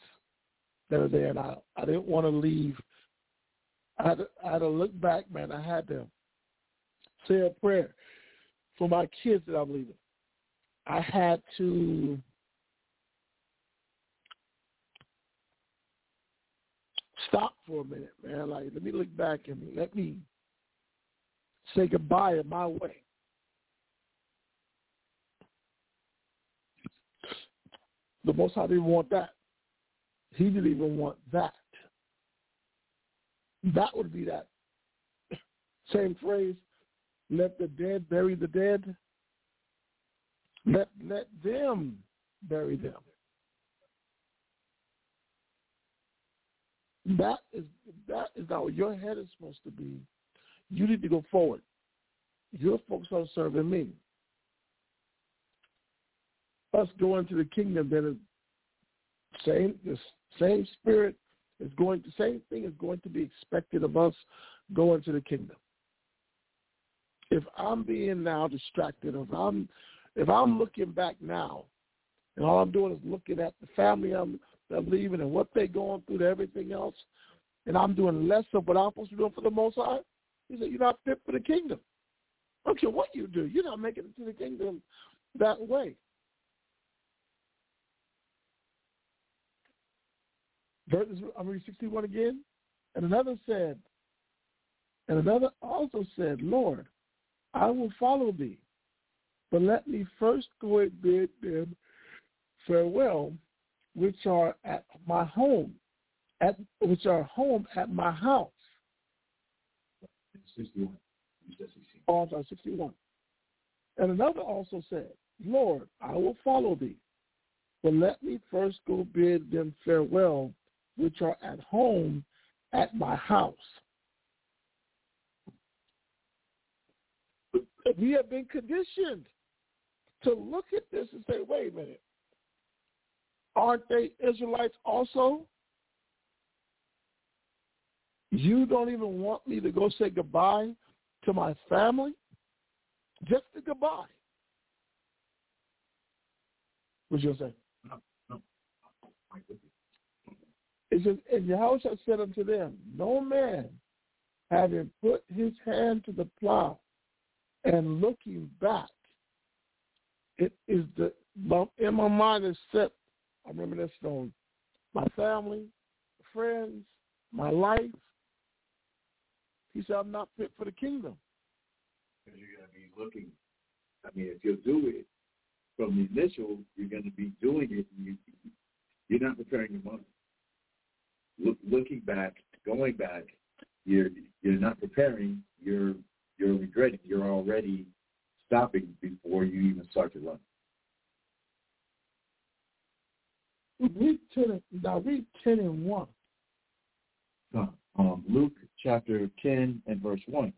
that are there, and I I didn't want to leave. I had to, I had to look back, man. I had to say a prayer for my kids that I'm leaving. I had to stop for a minute, man. Like, let me look back and let me say goodbye in my way. The Most High didn't want that. He didn't even want that. That would be that same phrase, let the dead bury the dead. Let let them bury them. That is that is how your head is supposed to be. You need to go forward. You're focused on serving me. Us going to the kingdom then Same the same spirit is going the same thing is going to be expected of us going to the kingdom. If I'm being now distracted, if I'm if I'm looking back now, and all I'm doing is looking at the family I'm, I'm leaving and what they're going through to everything else, and I'm doing less of what I'm supposed to be doing for the Most High, he said, you're not fit for the kingdom. I don't care what you do. You're not making it to the kingdom that way. Verse, I'm reading 61 again. And another said, and another also said, Lord, I will follow thee, but let me first go and bid them farewell, which are at my home, at which are home at my house. 61. Oh, I'm 61. And another also said, Lord, I will follow thee, but let me first go bid them farewell, which are at home at my house. We have been conditioned to look at this and say, wait a minute, aren't they Israelites also? You don't even want me to go say goodbye to my family? Just a goodbye. What you say? No, no. It says, and Yahushua said unto them, No man having put his hand to the plow and looking back, it is the in my mind is set. I reminiscing on my family, friends, my life. He said, I'm not fit for the kingdom. Because you're to be looking. I mean, if you'll do it from the initial, you're going to be doing it. And you, you're not preparing your mind. Look, looking back, going back, you're you're not preparing. You're you're regretting. You're already stopping before you even start to run. Read ten. Now read ten and one. Um, Luke chapter 10 and verse 1.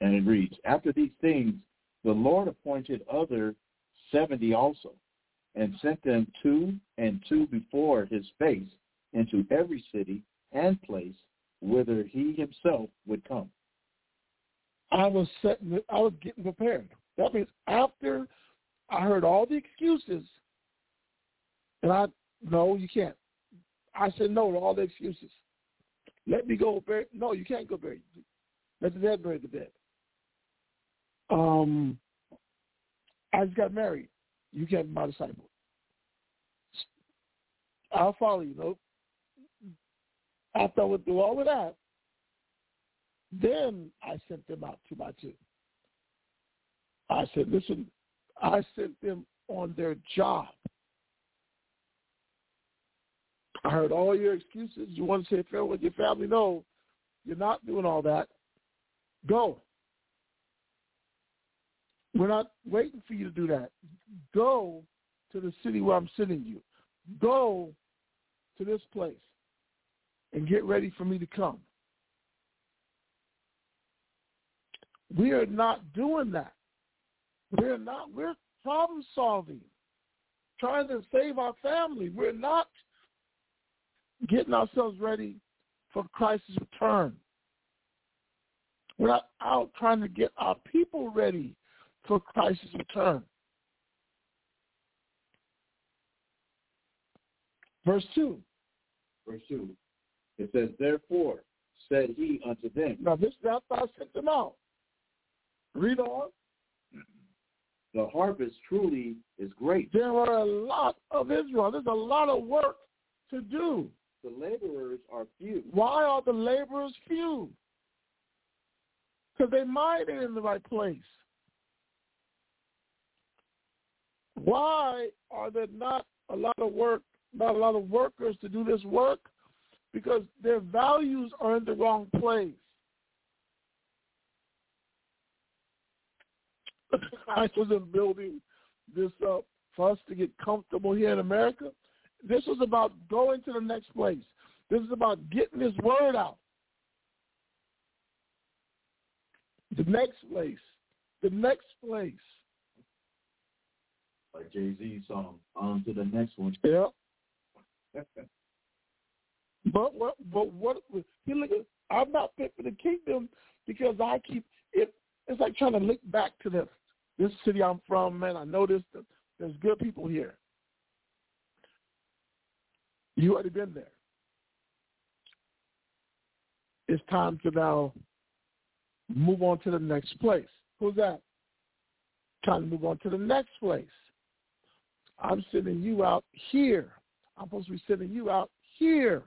And it reads, After these things, the Lord appointed other 70 also, and sent them two and two before his face into every city and place whither he himself would come. I was setting, I was getting prepared. That means after I heard all the excuses, and I, no, you can't. I said no to all the excuses. Let me go bury. No, you can't go bury. Let the dead bury the dead. Um, I just got married. You can't be my disciple. I'll follow you. Nope. After I went through all of that, then I sent them out two by two. I said, listen, I sent them on their job. I heard all your excuses. You want to say farewell with your family? No, you're not doing all that. Go. We're not waiting for you to do that. Go to the city where I'm sending you. Go to this place and get ready for me to come. We are not doing that. We're not. We're problem solving, trying to save our family. We're not getting ourselves ready for Christ's return. We're not out trying to get our people ready for Christ's return. Verse 2. Verse 2. It says, Therefore said he unto them. Now this now I sent them out. Read on. Mm-hmm. The harvest truly is great. There are a lot of Israel. There's a lot of work to do. The laborers are few. Why are the laborers few? Because they might in the right place. Why are there not a lot of work, not a lot of workers to do this work? Because their values are in the wrong place. <laughs> I wasn't building this up for us to get comfortable here in America. This was about going to the next place. This is about getting this word out. The next place. The next place. Like Jay Z song, on to the next one. Yeah. <laughs> but what? But what? He look. I'm not fit for the kingdom because I keep it. It's like trying to link back to this this city I'm from. Man, I know this. There's good people here. You already been there. It's time to now move on to the next place. Who's that? Time to move on to the next place. I'm sending you out here. I'm supposed to be sending you out here.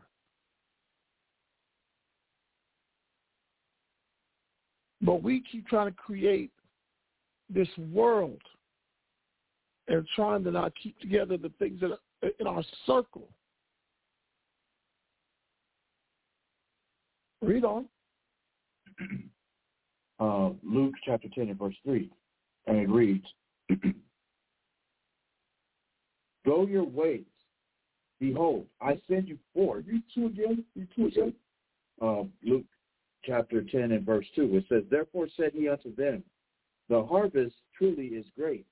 But we keep trying to create this world and trying to not keep together the things that are in our circle. Read on. <clears throat> Uh, Luke chapter 10 and verse 3. And it reads, <clears throat> Go your ways. Behold, I send you forth. You two again. Read two again. Uh, Luke chapter 10 and verse 2. It says, Therefore said he unto them, The harvest truly is great,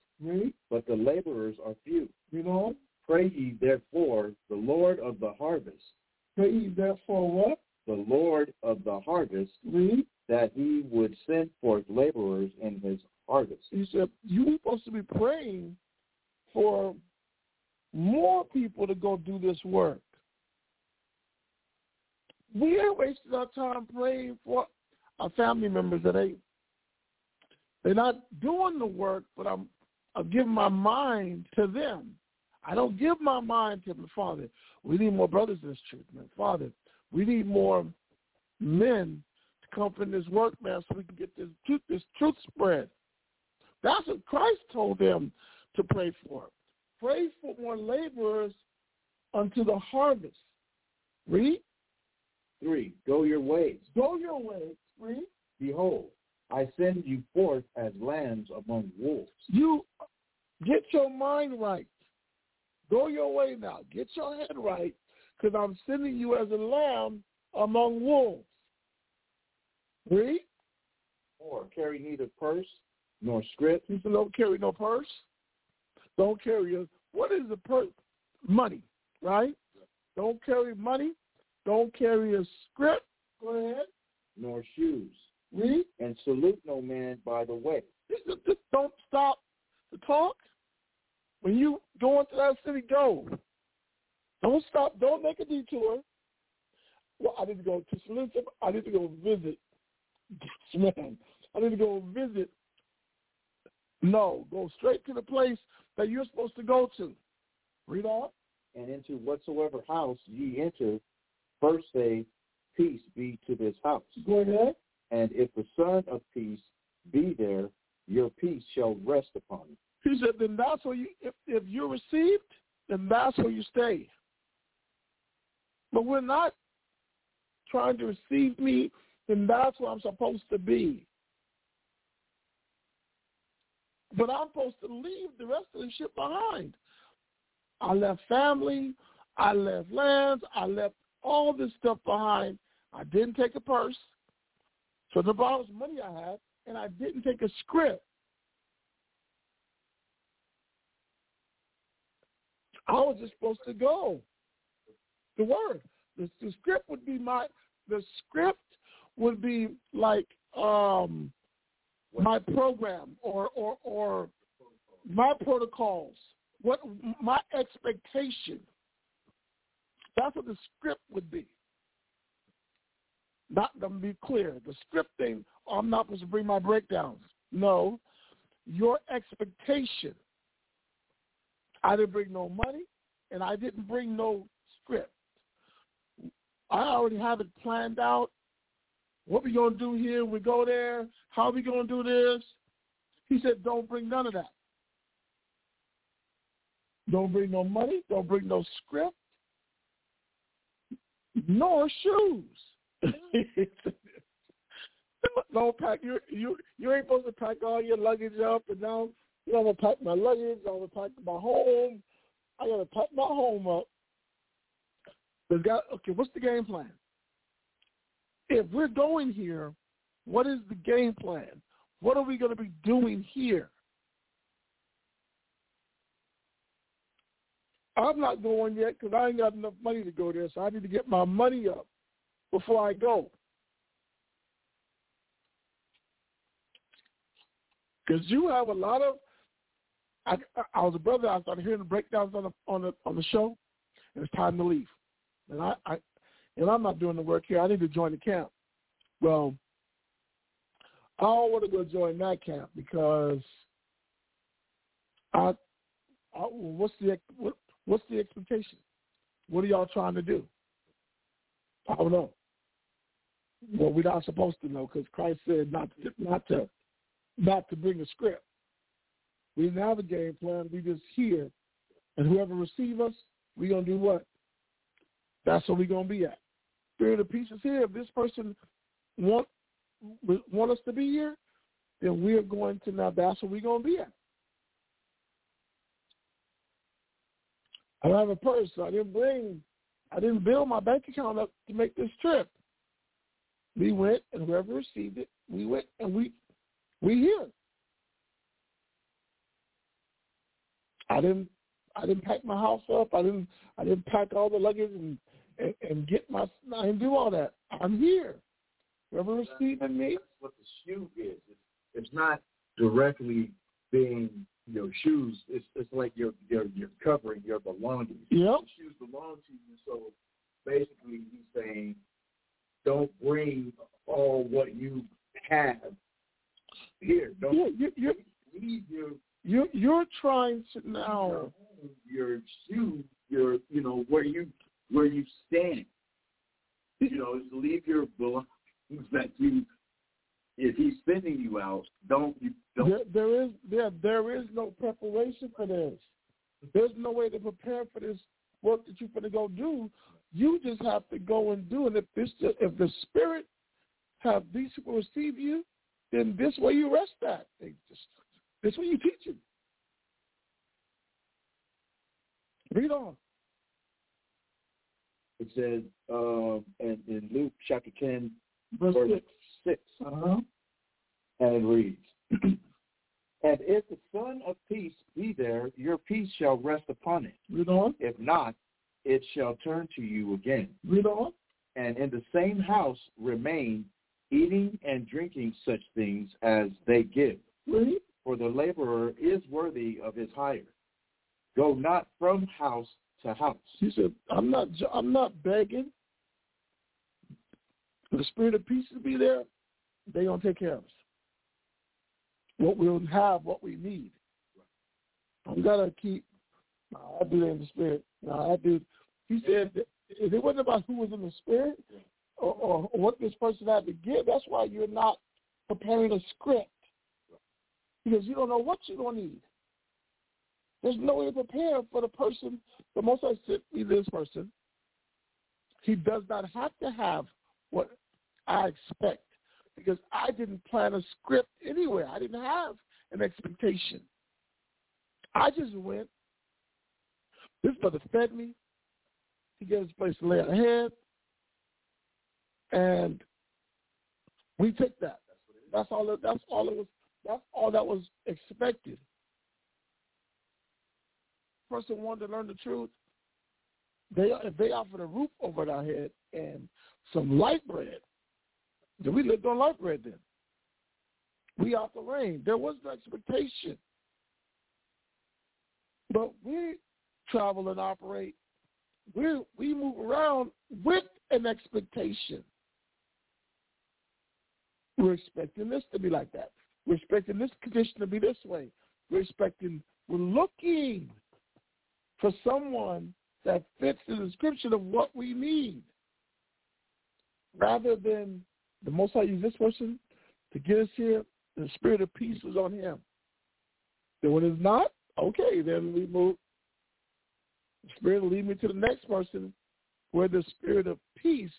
but the laborers are few. Read on. Pray ye therefore the Lord of the harvest, Pray ye therefore what? the Lord of the harvest, Read. that he would send forth laborers in his harvest. He said, you're supposed to be praying for more people to go do this work. We ain't wasting our time praying for our family members that ain't they're not doing the work, but I'm I'm giving my mind to them. I don't give my mind to my father. We need more brothers in this church, man. Father, we need more men to come from this work, man, so we can get this truth, this truth spread. That's what Christ told them to pray for. Pray for more laborers unto the harvest. Read. Three, go your ways. Go your ways. Read. Behold, I send you forth as lambs among wolves. You get your mind right. Go your way now. Get your head right, because I'm sending you as a lamb among wolves. Read. Four, carry neither purse nor script, He said, don't carry no purse. Don't carry a, what is a purse? Money, right? Don't carry money. Don't carry a script. Go ahead. nor shoes, Read. and salute no man by the way. Just, just- just don't stop to talk. When you go into that city, go. Don't stop. Don't make a detour. Well, I need to go to Solicitor. I need to go visit. Yes, man. I need to go visit. No, go straight to the place that you're supposed to go to. Read on. And into whatsoever house ye enter, first say, Peace be to this house. Go ahead. And if the Son of Peace be there, your peace shall rest upon you. He said, then that's where you, if, if you're received, then that's where you stay. But we're not trying to receive me, then that's where I'm supposed to be. But I'm supposed to leave the rest of the shit behind. I left family, I left lands, I left all this stuff behind. I didn't take a purse. So the was money I had, and I didn't take a script. I was just supposed to go. The word. The, the script would be my the script would be like um my program or or or my protocols. What my expectation. That's what the script would be. Not going to be clear, the scripting, oh, I'm not supposed to bring my breakdowns. No, your expectation. I didn't bring no money, and I didn't bring no script. I already have it planned out. What we gonna do here? We go there. How we gonna do this? He said, "Don't bring none of that. Don't bring no money. Don't bring no script, nor shoes. <laughs> don't pack you you you ain't supposed to pack all your luggage up and down. You know, I'm gonna pack my luggage. I'm gonna pack my home. I gotta pack my home up. There's got okay. What's the game plan? If we're going here, what is the game plan? What are we to be doing here? I'm not going yet because I ain't got enough money to go there, so I need to get my money up before I go. Because you have a lot of. I, I was a brother. I started hearing the breakdowns on the on the on the show, and it's time to leave. And I, I and I'm not doing the work here. I need to join the camp. Well, I don't want to go join that camp because I, I what's the what, what's the expectation? What are y'all trying to do? I don't know. Well, we're not supposed to know because Christ said not to, not to not to bring a script. We didn't have a game plan. We just hear, and whoever receive us, we gonna do what? That's what we gonna be at. Spirit of peace is here. If this person want want us to be here, then we're going to now. That's where we're gonna be at. I don't have a purse. So I didn't bring. I didn't build my bank account up to make this trip. We went, and whoever received it, we went, and we we here. I didn't I didn't pack my house up. I didn't I didn't pack all the luggage and and, and get my I didn't do all that. I'm here. Whoever receiving me. That's what the shoe is. It's, it's not directly being your shoes. It's it's like you're you're you're covering your belongings. Yep. The shoes belong to you. So basically, he's saying, don't bring all what you have here. Don't Yeah, you, you, leave your you, you're trying to now. your shoes, your you know where you where you stand. You know, just leave your belongings <laughs> that you. If he's sending you out, don't you don't There, there is there there is no preparation for this. There's no way to prepare for this work that you're going to go do. You just have to go and do it. If this if the spirit have these people receive you, then this way you rest that. They just this way you teach them. Read on. It says um, in, in Luke chapter 10, Verse verse six. 6, Uh-huh. and it reads, <clears throat> And if the Son of Peace be there, your peace shall rest upon it. Read on. If not, it shall turn to you again. Read on. And in the same house remain, eating and drinking such things as they give. Read. For the laborer is worthy of his hire. Go not from house to house. He said, "I'm not. I'm not begging. The spirit of peace to be there, they gonna take care of us. What we'll have, what we need. I'm gonna keep. I do that in the spirit. No, I do. He said if it wasn't about who was in the spirit or, or what this person had to give. That's why you're not preparing a script because you don't know what you're gonna need. There's no way to prepare for the person. The most I said me this person. He does not have to have what I expect because I didn't plan a script anyway. I didn't have an expectation. I just went. This brother fed me. He gave us a place to lay our head, and we took that. That's all. That, that's all it was. That's all that was expected person wanted to learn the truth, they if they offered a roof over our head and some light bread, then we lived on light bread then. We out the rain. There was no expectation. But we travel and operate. We we move around with an expectation. We're expecting this to be like that. We're expecting this condition to be this way. We're expecting, we're looking for someone that fits the description of what we need. Rather than the most I use this person to get us here, the spirit of peace was on him. Then when it's not, okay, then we move. Spirit will lead me to the next person where the spirit of peace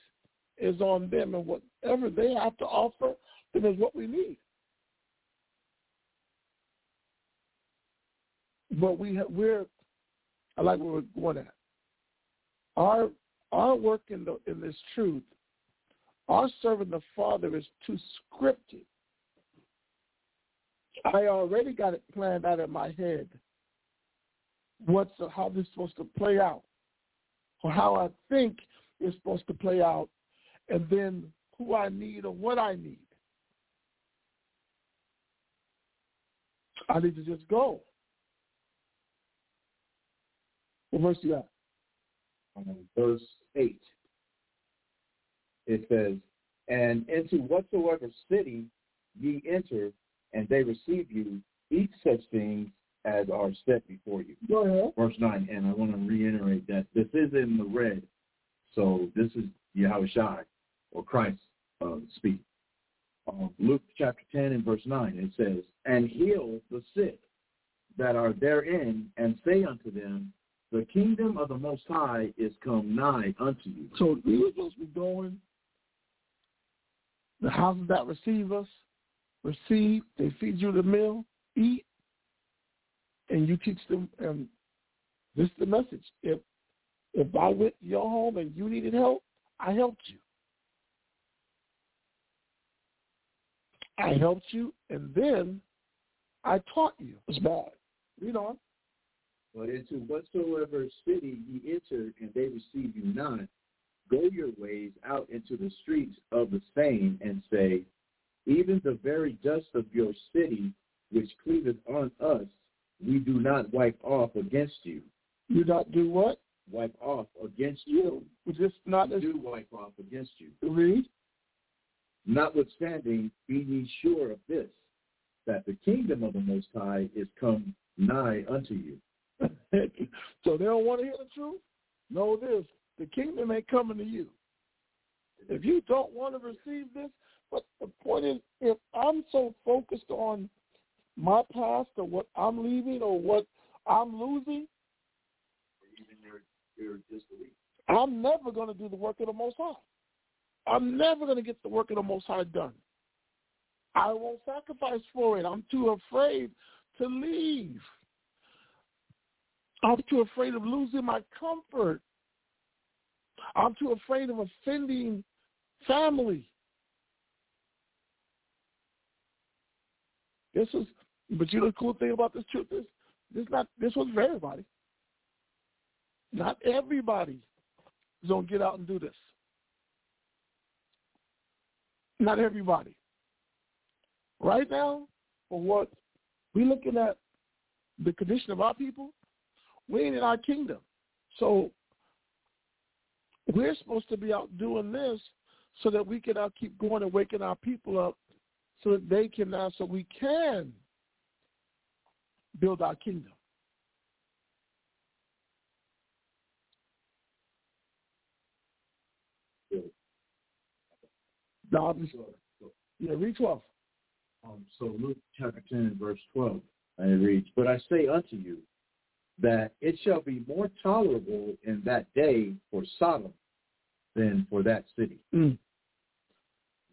is on them and whatever they have to offer, then is what we need. But we have, we're I like where we're going at. Our our work in the in this truth, our serving the Father is too scripted. I already got it planned out in my head. What's how this is supposed to play out, or how I think it's supposed to play out, and then who I need or what I need. I need to just go. What verse you got? Um, verse 8. It says, And into whatsoever city ye enter, and they receive you, eat such things as are set before you. Go ahead. Verse 9, and I want to reiterate that this is in the red. So this is Yahushua, or Christ uh, speaking. Uh, Luke chapter 10 and verse 9, it says, And heal the sick that are therein, and say unto them, The kingdom of the Most High is come nigh unto you. So we were supposed to be going. The houses that receive us, receive, they feed you the meal, eat, and you teach them. And this is the message: if if I went to your home and you needed help, I helped you. I helped you, and then I taught you. It's bad. Read on. But into whatsoever city ye enter, and they receive you not, go your ways out into the streets of the same, and say, Even the very dust of your city, which cleaveth on us, we do not wipe off against you. You not do what? Wipe off against you. You just not as do wipe off against you. read. Notwithstanding, be ye sure of this, that the kingdom of the Most High is come nigh unto you. <laughs> so they don't want to hear the truth? Know this. The kingdom ain't coming to you. If you don't want to receive this, but the point is, if I'm so focused on my past or what I'm leaving or what I'm losing. I'm never going to do the work of the Most High. I'm never going to get the work of the Most High done. I won't sacrifice for it. I'm too afraid to leave. I'm too afraid of losing my comfort. I'm too afraid of offending family. This is, but you know the cool thing about this truth is, this not this was for everybody. Not everybody is gonna get out and do this. Not everybody. Right now, for what we're looking at the condition of our people, we ain't in our kingdom. So we're supposed to be out doing this so that we can now keep going and waking our people up so that they can now, so we can build our kingdom. Now, I'm just- yeah, read 12. Um, so Luke chapter 10 verse 12, and it reads, But I say unto you that it shall be more tolerable in that day for Sodom than for that city. Mm.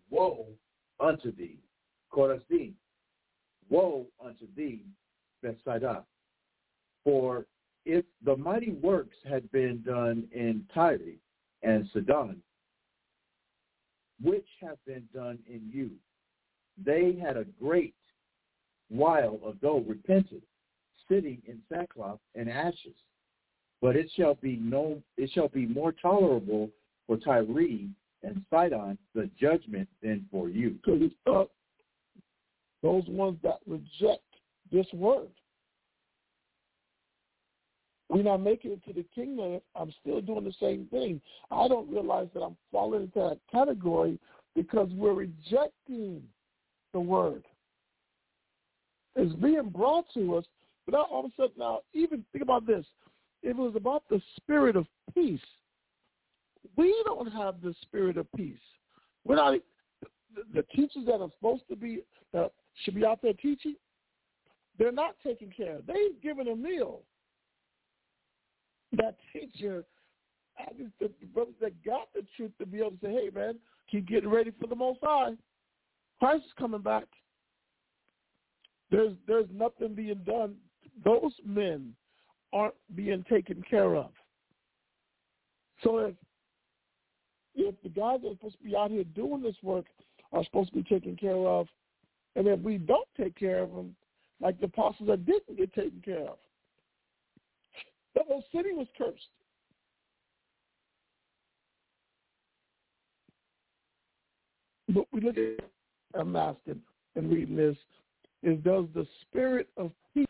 Woe unto thee, Chorazin! Woe unto thee, Bethsaida! For if the mighty works had been done in Tyre and Sidon, which have been done in you, they had a great while ago repented, sitting in sackcloth and ashes. But it shall be no, it shall be more tolerable for Tyre and Sidon the judgment than for you. Because uh, those ones that reject this word, we're not making it to the kingdom I'm still doing the same thing. I don't realize that I'm falling into that category because we're rejecting the word. It's being brought to us, but now all of a sudden now, even think about this. If it was about the spirit of peace, we don't have the spirit of peace. We're not the, the teachers that are supposed to be that should be out there teaching. They're not taking care. of. They've given a meal. That teacher, I just the, the brothers that got the truth to be able to say, "Hey, man, keep getting ready for the Most High. Christ is coming back." There's there's nothing being done. Those men aren't being taken care of. So if if the guys that are supposed to be out here doing this work are supposed to be taken care of, and if we don't take care of them, like the apostles that didn't get taken care of, The whole city was cursed. But we look at, I'm asking and reading this, is does the spirit of peace